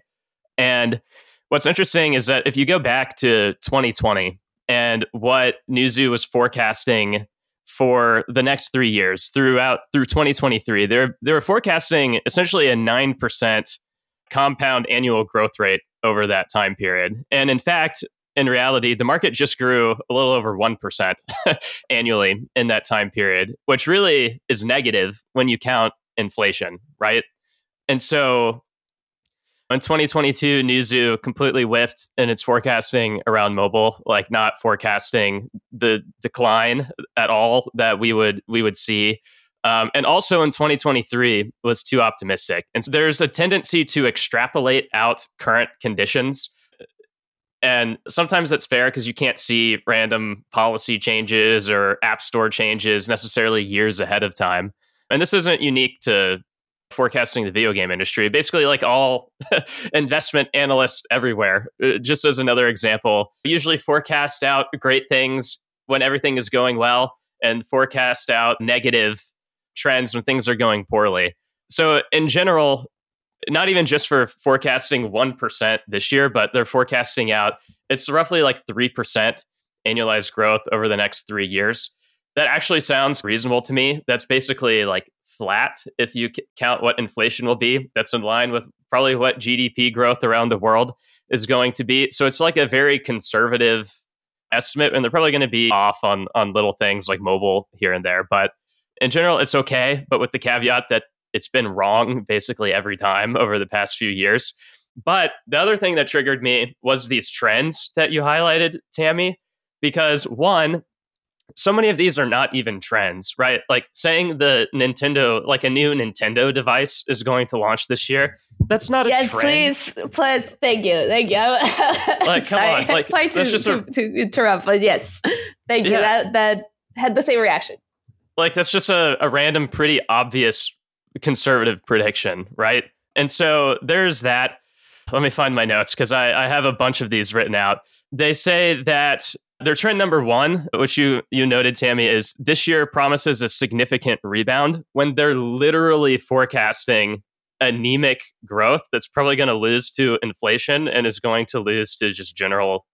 And what's interesting is that if you go back to 2020 and what Newzoo was forecasting for the next three years throughout through 2023. They're they were forecasting essentially a nine percent compound annual growth rate over that time period. And in fact, in reality, the market just grew a little over 1% annually in that time period, which really is negative when you count inflation, right? And so in 2022, Newzoo completely whiffed in its forecasting around mobile, like not forecasting the decline at all that we would we would see. Um, and also in 2023 was too optimistic. And so there's a tendency to extrapolate out current conditions. And sometimes that's fair because you can't see random policy changes or app store changes necessarily years ahead of time. And this isn't unique to forecasting the video game industry. Basically, like all investment analysts everywhere, uh, just as another example, usually forecast out great things when everything is going well and forecast out negative trends when things are going poorly. So, in general, not even just for forecasting 1% this year, but they're forecasting out it's roughly like 3% annualized growth over the next three years. That actually sounds reasonable to me. That's basically like flat if you count what inflation will be. That's in line with probably what GDP growth around the world is going to be. So it's like a very conservative estimate, and they're probably going to be off on on little things like mobile here and there. But in general, it's okay. But with the caveat that it's been wrong basically every time over the past few years. But the other thing that triggered me was these trends that you highlighted, Tammy, because one, so many of these are not even trends, right? Like saying the Nintendo, like a new Nintendo device is going to launch this year. That's not yes, a trend. Yes, please, please, thank you, thank you. like, come sorry, on, like sorry to, just to, a, to interrupt, but yes, thank you. That that had the same reaction. like that's just a, a random, pretty obvious conservative prediction, right? And so there's that. Let me find my notes because I, I have a bunch of these written out. They say that their trend number one, which you you noted, Tammy, is this year promises a significant rebound when they're literally forecasting anemic growth that's probably going to lose to inflation and is going to lose to just general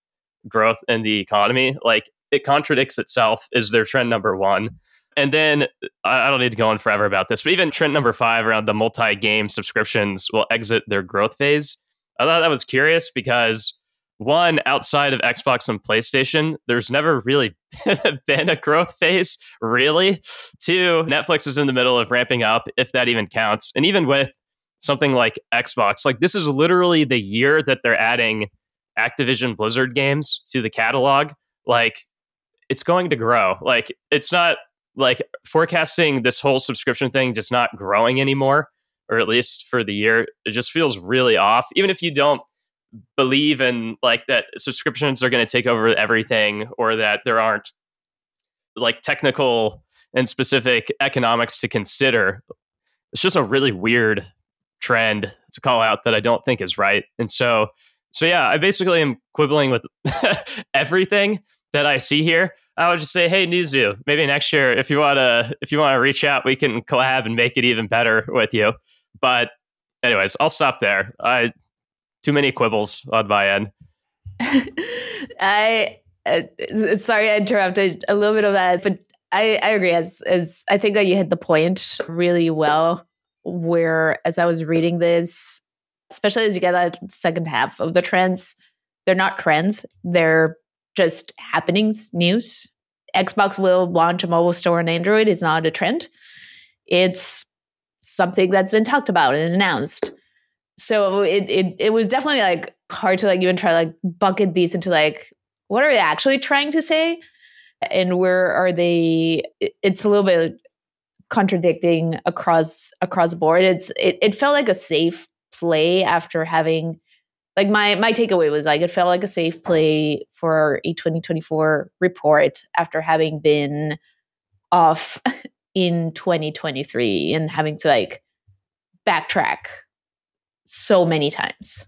growth in the economy. Like it contradicts itself is their trend number one. And then I don't need to go on forever about this, but even trend number five around the multi game subscriptions will exit their growth phase. I thought that was curious because one, outside of Xbox and PlayStation, there's never really been a growth phase, really. Two, Netflix is in the middle of ramping up, if that even counts. And even with something like Xbox, like this is literally the year that they're adding Activision Blizzard games to the catalog. Like it's going to grow. Like it's not like forecasting this whole subscription thing just not growing anymore, or at least for the year. It just feels really off. Even if you don't believe in like that subscriptions are going to take over everything or that there aren't like technical and specific economics to consider it's just a really weird trend to call out that i don't think is right. And so so yeah i basically am quibbling with everything that i see here. I would just say hey Newzoo, maybe next year if you want to if you want to reach out we can collab and make it even better with you. But anyways i'll stop there. I too many quibbles on my end. I uh, sorry I interrupted a little bit of that, but I, I agree. As as I think that you hit the point really well. Where as I was reading this, especially as you get that second half of the trends, they're not trends; they're just happenings, news. Xbox will launch a mobile store on Android. It's not a trend. It's something that's been talked about and announced so it, it it was definitely like hard to like even try to like bucket these into like what are they actually trying to say? And where are they? It's a little bit contradicting across across the board. It's it, it felt like a safe play after having like my my takeaway was like it felt like a safe play for a 2024 report after having been off in 2023 and having to like backtrack so many times.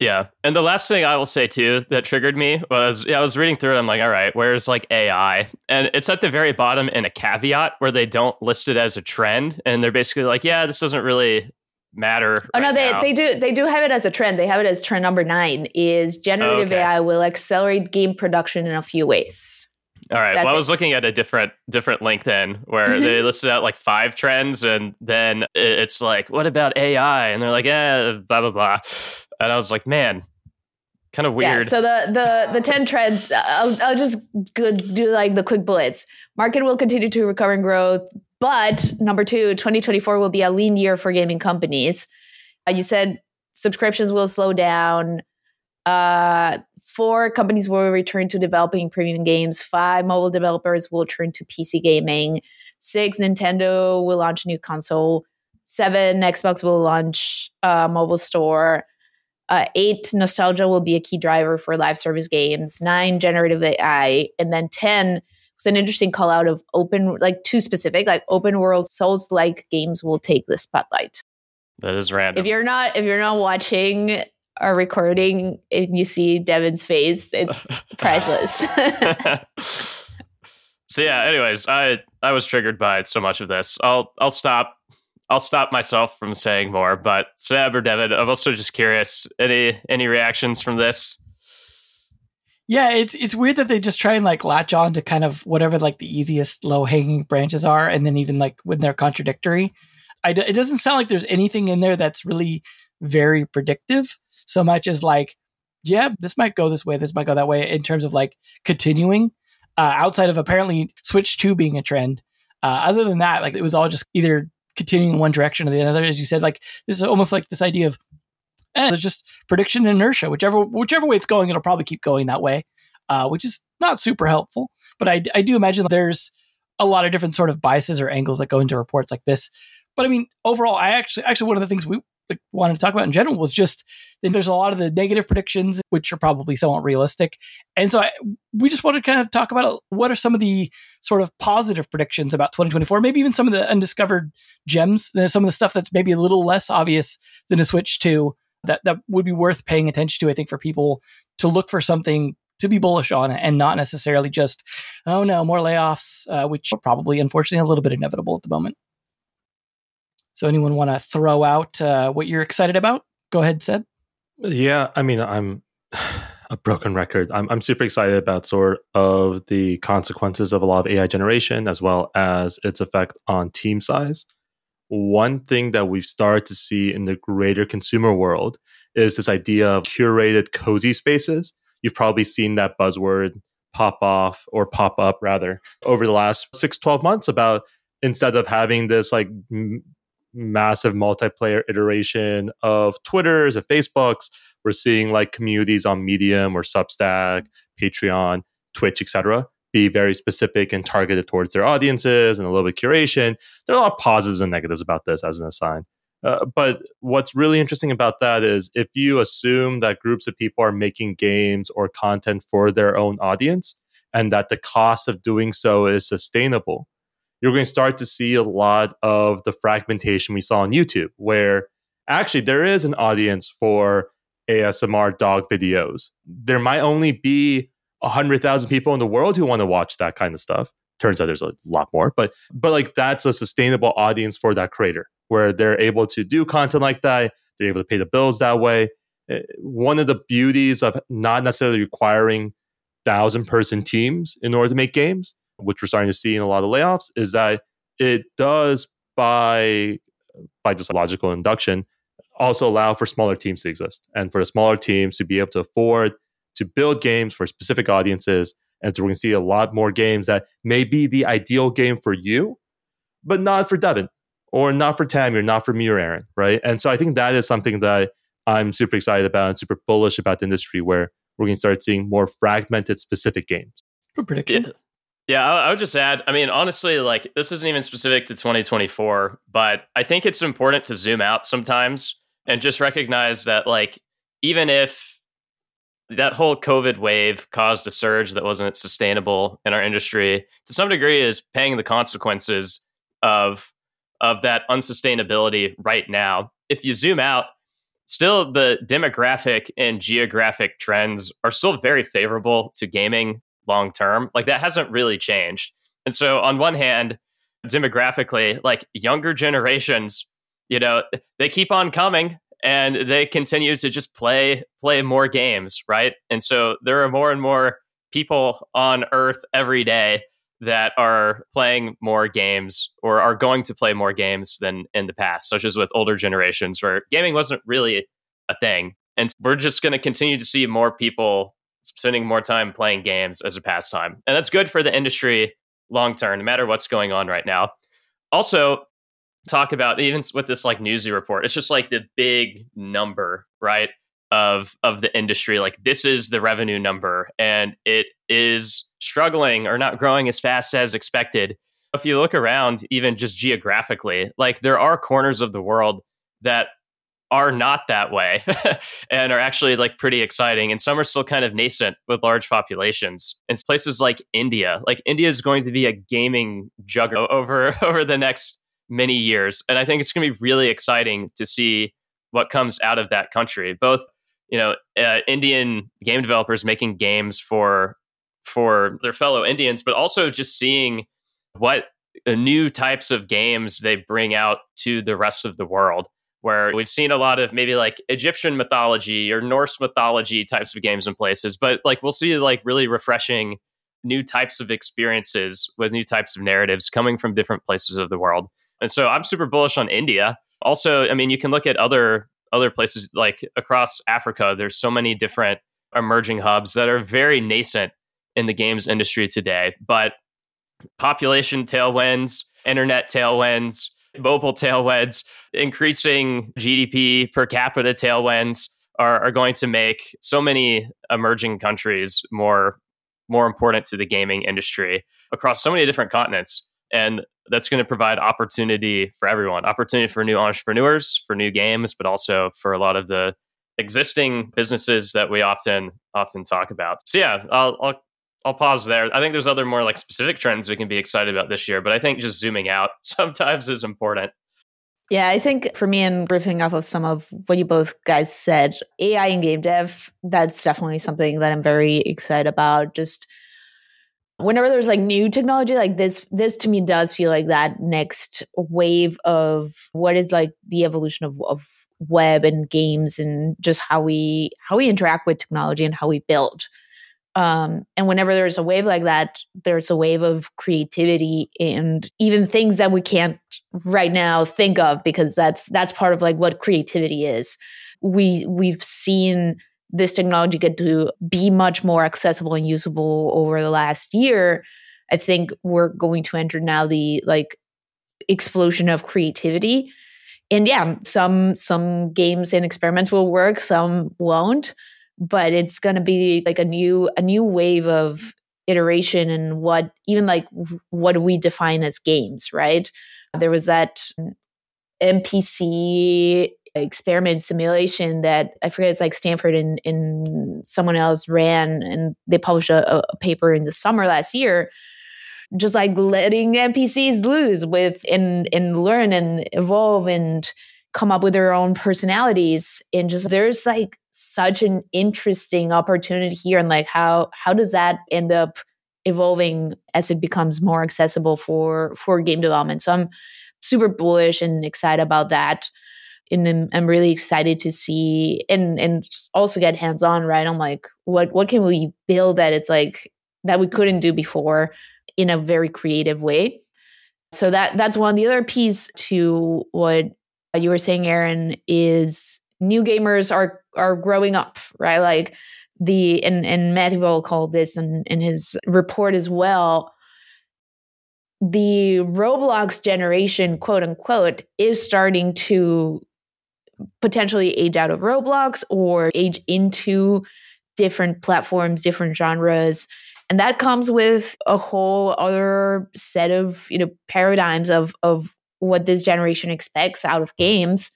Yeah. And the last thing I will say too that triggered me was yeah, I was reading through it. I'm like, all right, where's like AI? And it's at the very bottom in a caveat where they don't list it as a trend. And they're basically like, yeah, this doesn't really matter. Oh right no, they, now. they do they do have it as a trend. They have it as trend number nine is generative Okay. AI will accelerate game production in a few ways. All right. That's Well, I it. was looking at a different different link then where they listed out like five trends and then it's like, what about AI? And they're like, eh, blah blah blah. And I was like, man, kind of Yeah. weird. So the the the ten trends. I'll, I'll just do like the quick bullets. Market will continue to recover and growth, but number two, 2024 will be a lean year for gaming companies. Uh, you said subscriptions will slow down. Uh, four companies will return to developing premium games. Five mobile developers will turn to PC gaming. Six Nintendo will launch a new console. Seven Xbox will launch a mobile store. Uh, eight, nostalgia will be a key driver for live service games. Nine, generative AI. And then 10, it's an interesting call out of open, like too specific, like open world Souls like games will take the spotlight. that is random. If you're not, if you're not watching our recording and you see Devin's face, it's priceless. so yeah, anyways, I I was triggered by so much of this. I'll I'll stop I'll stop myself from saying more, but Seb or Devin, I'm also just curious. Any any reactions from this? Yeah, it's it's weird that they just try and like latch on to kind of whatever like the easiest low hanging branches are, and then even like when they're contradictory, I d- it doesn't sound like there's anything in there that's really very predictive so much as like, yeah, this might go this way, this might go that way in terms of like continuing. Uh, outside of apparently Switch Two being a trend, uh, other than that, like it was all just either continuing in one direction or the other. As you said, like this is almost like this idea of eh, there's just prediction inertia. Whichever whichever way it's going, it'll probably keep going that way, uh, which is not super helpful. But I, I do imagine there's a lot of different sort of biases or angles that go into reports like this. But I mean, overall, I actually actually one of the things we like, wanted to talk about in general was just that there's a lot of the negative predictions, which are probably somewhat realistic, and so I, we just wanted to kind of talk about what are some of the sort of positive predictions about 2024, maybe even some of the undiscovered gems, some of the stuff that's maybe a little less obvious than a Switch 2 that that would be worth paying attention to. I think for people to look for something to be bullish on and not necessarily just oh no more layoffs, uh, which are probably unfortunately a little bit inevitable at the moment. So anyone want to throw out uh, what you're excited about? Go ahead, Seb. Yeah, I mean, I'm a broken record. I'm, I'm super excited about sort of the consequences of a lot of AI generation as well as its effect on team size. One thing that we've started to see in the greater consumer world is this idea of curated cozy spaces. You've probably seen that buzzword pop off or pop up rather over the last six, 12 months about instead of having this like massive multiplayer iteration of Twitters and Facebooks, we're seeing like communities on Medium or Substack, Patreon, Twitch, etc. Be very specific and targeted towards their audiences and a little bit curation. There are a lot of positives and negatives about this as an aside. Uh, but what's really interesting about that is if you assume that groups of people are making games or content for their own audience and that the cost of doing so is sustainable, you're going to start to see a lot of the fragmentation we saw on YouTube, where actually there is an audience for ASMR dog videos. There might only be 100,000 people in the world who want to watch that kind of stuff. Turns out there's a lot more, but but like that's a sustainable audience for that creator where they're able to do content like that, they're able to pay the bills that way. Uh, One of the beauties of not necessarily requiring thousand person teams in order to make games, which we're starting to see in a lot of layoffs, is that it does by by just logical induction also allow for smaller teams to exist and for the smaller teams to be able to afford to build games for specific audiences. And so we're going to see a lot more games that may be the ideal game for you, but not for Devin or not for Tammy or not for me or Aaron, right? And so I think that is something that I'm super excited about and super bullish about the industry where we're going to start seeing more fragmented specific games. Good prediction. Yeah. Yeah, I, I would just add. I mean, honestly, like this isn't even specific to 2024, but I think it's important to zoom out sometimes and just recognize that, like, even if that whole COVID wave caused a surge that wasn't sustainable in our industry, to some degree, is paying the consequences of of that unsustainability right now. If you zoom out, still the demographic and geographic trends are still very favorable to gaming long term. Like that hasn't really changed. And so on one hand, demographically, like younger generations, you know, they keep on coming and they continue to just play play more games, right? And so there are more and more people on earth every day that are playing more games or are going to play more games than in the past, such as with older generations where gaming wasn't really a thing. And we're just going to continue to see more people spending more time playing games as a pastime. And that's good for the industry long term, no matter what's going on right now. Also, talk about even with this like Newzoo report, it's just like the big number, right? Of of the industry. Like this is the revenue number and it is struggling or not growing as fast as expected. If you look around, even just geographically, like there are corners of the world that are not that way and are actually like pretty exciting and some are still kind of nascent with large populations. And places like india like india is going to be a gaming juggernaut over over the next many years and i think it's going to be really exciting to see what comes out of that country both you know uh, indian game developers making games for for their fellow indians but also just seeing what uh, new types of games they bring out to the rest of the world where we've seen a lot of maybe like Egyptian mythology or Norse mythology types of games in places, but like we'll see like really refreshing new types of experiences with new types of narratives coming from different places of the world. And so I'm super bullish on India. Also, I mean, you can look at other other places like across Africa. There's so many different emerging hubs that are very nascent in the games industry today, but population tailwinds, internet tailwinds, mobile tailwinds, increasing GDP per capita tailwinds are, are going to make so many emerging countries more more important to the gaming industry across so many different continents. And that's going to provide opportunity for everyone, opportunity for new entrepreneurs, for new games, but also for a lot of the existing businesses that we often often talk about. So yeah, I'll, I'll I'll pause there. I think there's other more like specific trends we can be excited about this year, but I think just zooming out sometimes is important. Yeah, I think for me and riffing off of some of what you both guys said, AI in game dev, that's definitely something that I'm very excited about. Just whenever there's like new technology like this, this to me does feel like that next wave of what is like the evolution of, of web and games and just how we how we interact with technology and how we build. Um, and whenever there's a wave like that, there's a wave of creativity and even things that we can't right now think of because that's that's part of like what creativity is. We we've seen this technology get to be much more accessible and usable over the last year. I think we're going to enter now the like explosion of creativity. And yeah, some some games and experiments will work, some won't but it's going to be like a new a new wave of iteration and what even like what we define as games right? There was that npc experiment simulation that i forget it's like stanford and, and someone else ran and they published a, a paper in the summer last year just like letting npcs loose with and and learn and evolve and come up with their own personalities and just there's like such an interesting opportunity here and like how how does that end up evolving as it becomes more accessible for for game development? So i'm super bullish and excited about that. And I'm, I'm really excited to see and and also get hands on right? On like what what can we build that it's like that we couldn't do before in a very creative way? So that that's one. The other piece to what you were saying, Aaron, is new gamers are are growing up, right? Like the and and Matthew Ball called this in, in his report as well. The Roblox generation, quote unquote, is starting to potentially age out of Roblox or age into different platforms, different genres. and that comes with a whole other set of you know paradigms of of what this generation expects out of games.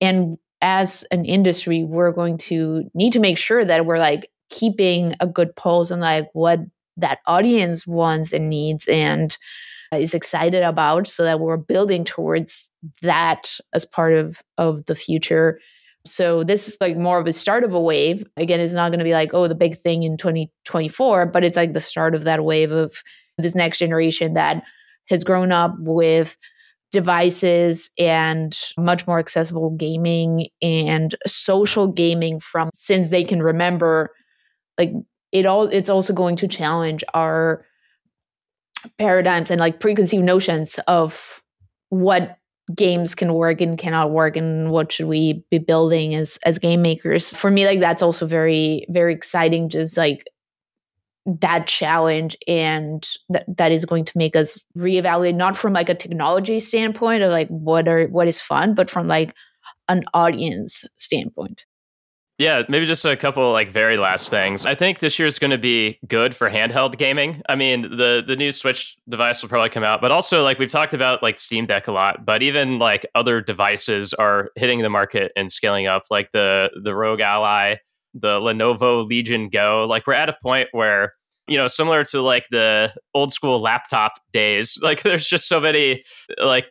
And as an industry we're going to need to make sure that we're like keeping a good pulse on like what that audience wants and needs and is excited about so that we're building towards that as part of of the future. So this is like more of a start of a wave. Again it's not going to be like oh the big thing in 2024 but it's like the start of that wave of this next generation that has grown up with devices and much more accessible gaming and social gaming from since they can remember like it all it's also going to challenge our paradigms and like preconceived notions of what games can work and cannot work and what should we be building as as game makers. For me like that's also very very exciting just like that challenge and that that is going to make us reevaluate not from like a technology standpoint of like what are what is fun but from like an audience standpoint yeah, maybe just a couple like very last things. I think this year is going to be good for handheld gaming. I mean, the the new Switch device will probably come out, but also like we've talked about like Steam Deck a lot, but even like other devices are hitting the market and scaling up, like the the ROG Ally, the Lenovo Legion Go. Like we're at a point where you know, similar to like the old school laptop days, like there's just so many like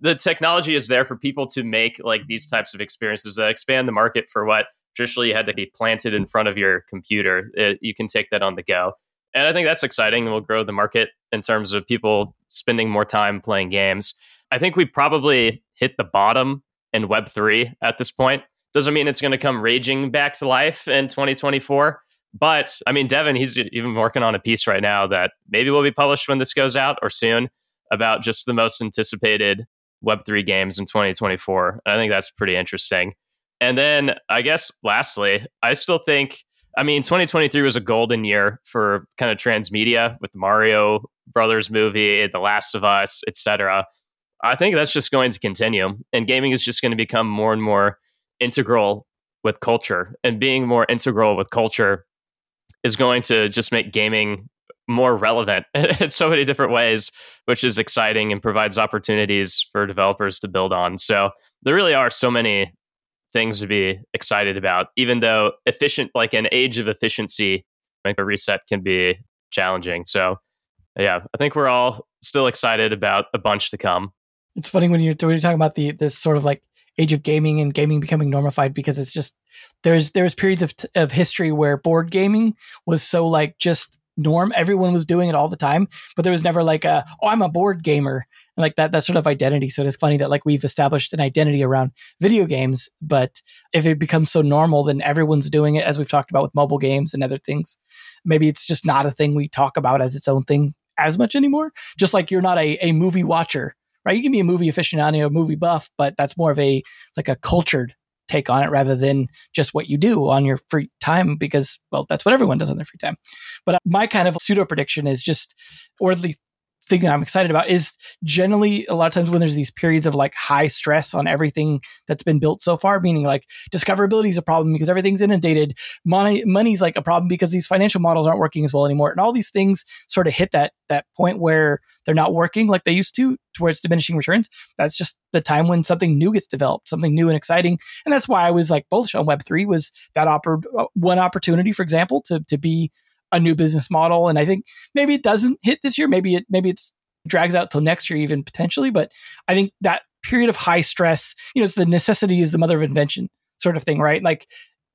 the technology is there for people to make like these types of experiences that expand the market for what traditionally you had to be planted in front of your computer. It, you can take that on the go. And I think that's exciting and will grow the market in terms of people spending more time playing games. I think we probably hit the bottom in Web3 at this point. Doesn't mean it's going to come raging back to life in 2024. But I mean, Devin, he's even working on a piece right now that maybe will be published when this goes out or soon about just the most anticipated Web3 games in 2024. And I think that's pretty interesting. And then I guess lastly, I still think I mean 2023 was a golden year for kind of transmedia with the Mario Brothers movie, The Last of Us, etc. I think that's just going to continue and gaming is just going to become more and more integral with culture and being more integral with culture is going to just make gaming more relevant in so many different ways, which is exciting and provides opportunities for developers to build on. So there really are so many things to be excited about, even though efficient, like an age of efficiency, think a reset can be challenging. So, yeah, I think we're all still excited about a bunch to come. It's funny when you're, when you're talking about the this sort of like age of gaming and gaming becoming normified because it's just there's there's periods of of history where board gaming was so like just norm everyone was doing it all the time but there was never like a oh i'm a board gamer and like that that sort of identity. So it is funny that like we've established an identity around video games, but if it becomes so normal, then everyone's doing it, as we've talked about with mobile games and other things. Maybe it's just not a thing we talk about as its own thing as much anymore. Just like you're not a, a movie watcher, right? You can be a movie aficionado, a movie buff, but that's more of a like a cultured take on it rather than just what you do on your free time because well that's what everyone does on their free time but uh, my kind of pseudo prediction is just or at least thing that I'm excited about is generally a lot of times when there's these periods of like high stress on everything that's been built so far, meaning like discoverability is a problem because everything's inundated. Money money's like a problem because these financial models aren't working as well anymore. And all these things sort of hit that that point where they're not working like they used to, towards diminishing returns. That's just the time when something new gets developed, something new and exciting. And that's why I was like bullish on Web3 was that oppor- uh, one opportunity, for example, to to be a new business model. And I think maybe it doesn't hit this year. Maybe it maybe it's drags out till next year even potentially. But I think that period of high stress, you know, it's the necessity is the mother of invention sort of thing, right? Like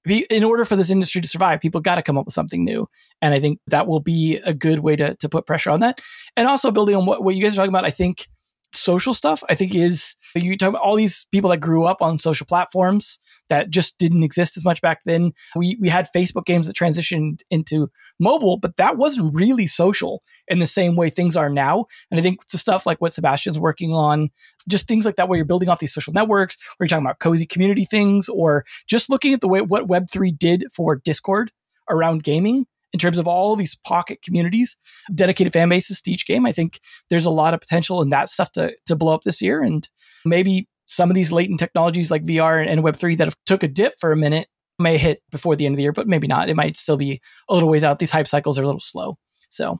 in order for this industry to survive, people got to come up with something new. And I think that will be a good way to, to put pressure on that. And also building on what, what you guys are talking about, I think social stuff i think is you talk about all these people that grew up on social platforms that just didn't exist as much back then. We we had facebook games that transitioned into mobile but that wasn't really social in the same way things are now. And i think the stuff like what sebastian's working on just things like that where you're building off these social networks where you're talking about cozy community things or just looking at the way what web3 did for discord around gaming in terms of all these pocket communities, dedicated fan bases to each game. I think there's a lot of potential in that stuff to, to blow up this year. And maybe some of these latent technologies like VR and Web3 that have took a dip for a minute may hit before the end of the year, but maybe not. It might still be a little ways out. These hype cycles are a little slow. So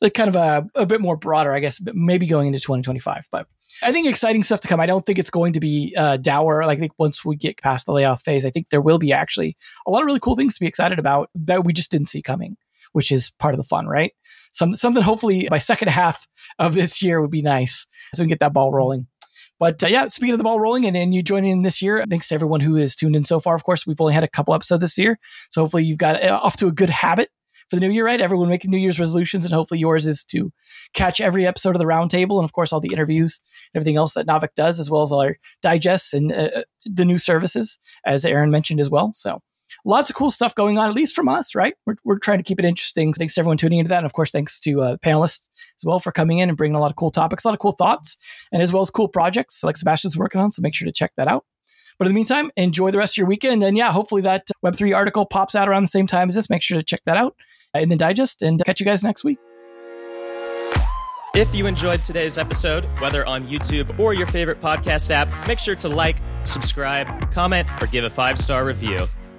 like kind of a, a bit more broader, I guess, maybe going into 2025. But I think exciting stuff to come. I don't think it's going to be uh, dour. Like I think once we get past the layoff phase, I think there will be actually a lot of really cool things to be excited about that we just didn't see coming, which is part of the fun, right? Some, something hopefully by second half of this year would be nice so we can get that ball rolling. But uh, yeah, speaking of the ball rolling and, and you joining in this year, thanks to everyone who has tuned in so far. Of course, we've only had a couple episodes this year. So hopefully you've got uh, off to a good habit for the new year, right? Everyone making New Year's resolutions, and hopefully yours is to catch every episode of the Roundtable, and of course all the interviews, and everything else that Naavik does, as well as all our digests and uh, uh, the new services, as Aaron mentioned as well. So lots of cool stuff going on, at least from us, right? We're, we're trying to keep it interesting. Thanks to everyone tuning into that. And of course, thanks to uh, panelists as well for coming in and bringing a lot of cool topics, a lot of cool thoughts, and as well as cool projects like Sebastian's working on. So make sure to check that out. But in the meantime, enjoy the rest of your weekend. And yeah, hopefully that Web3 article pops out around the same time as this. Make sure to check that out in the digest and catch you guys next week. If you enjoyed today's episode, whether on YouTube or your favorite podcast app, make sure to like, subscribe, comment, or give a five star review.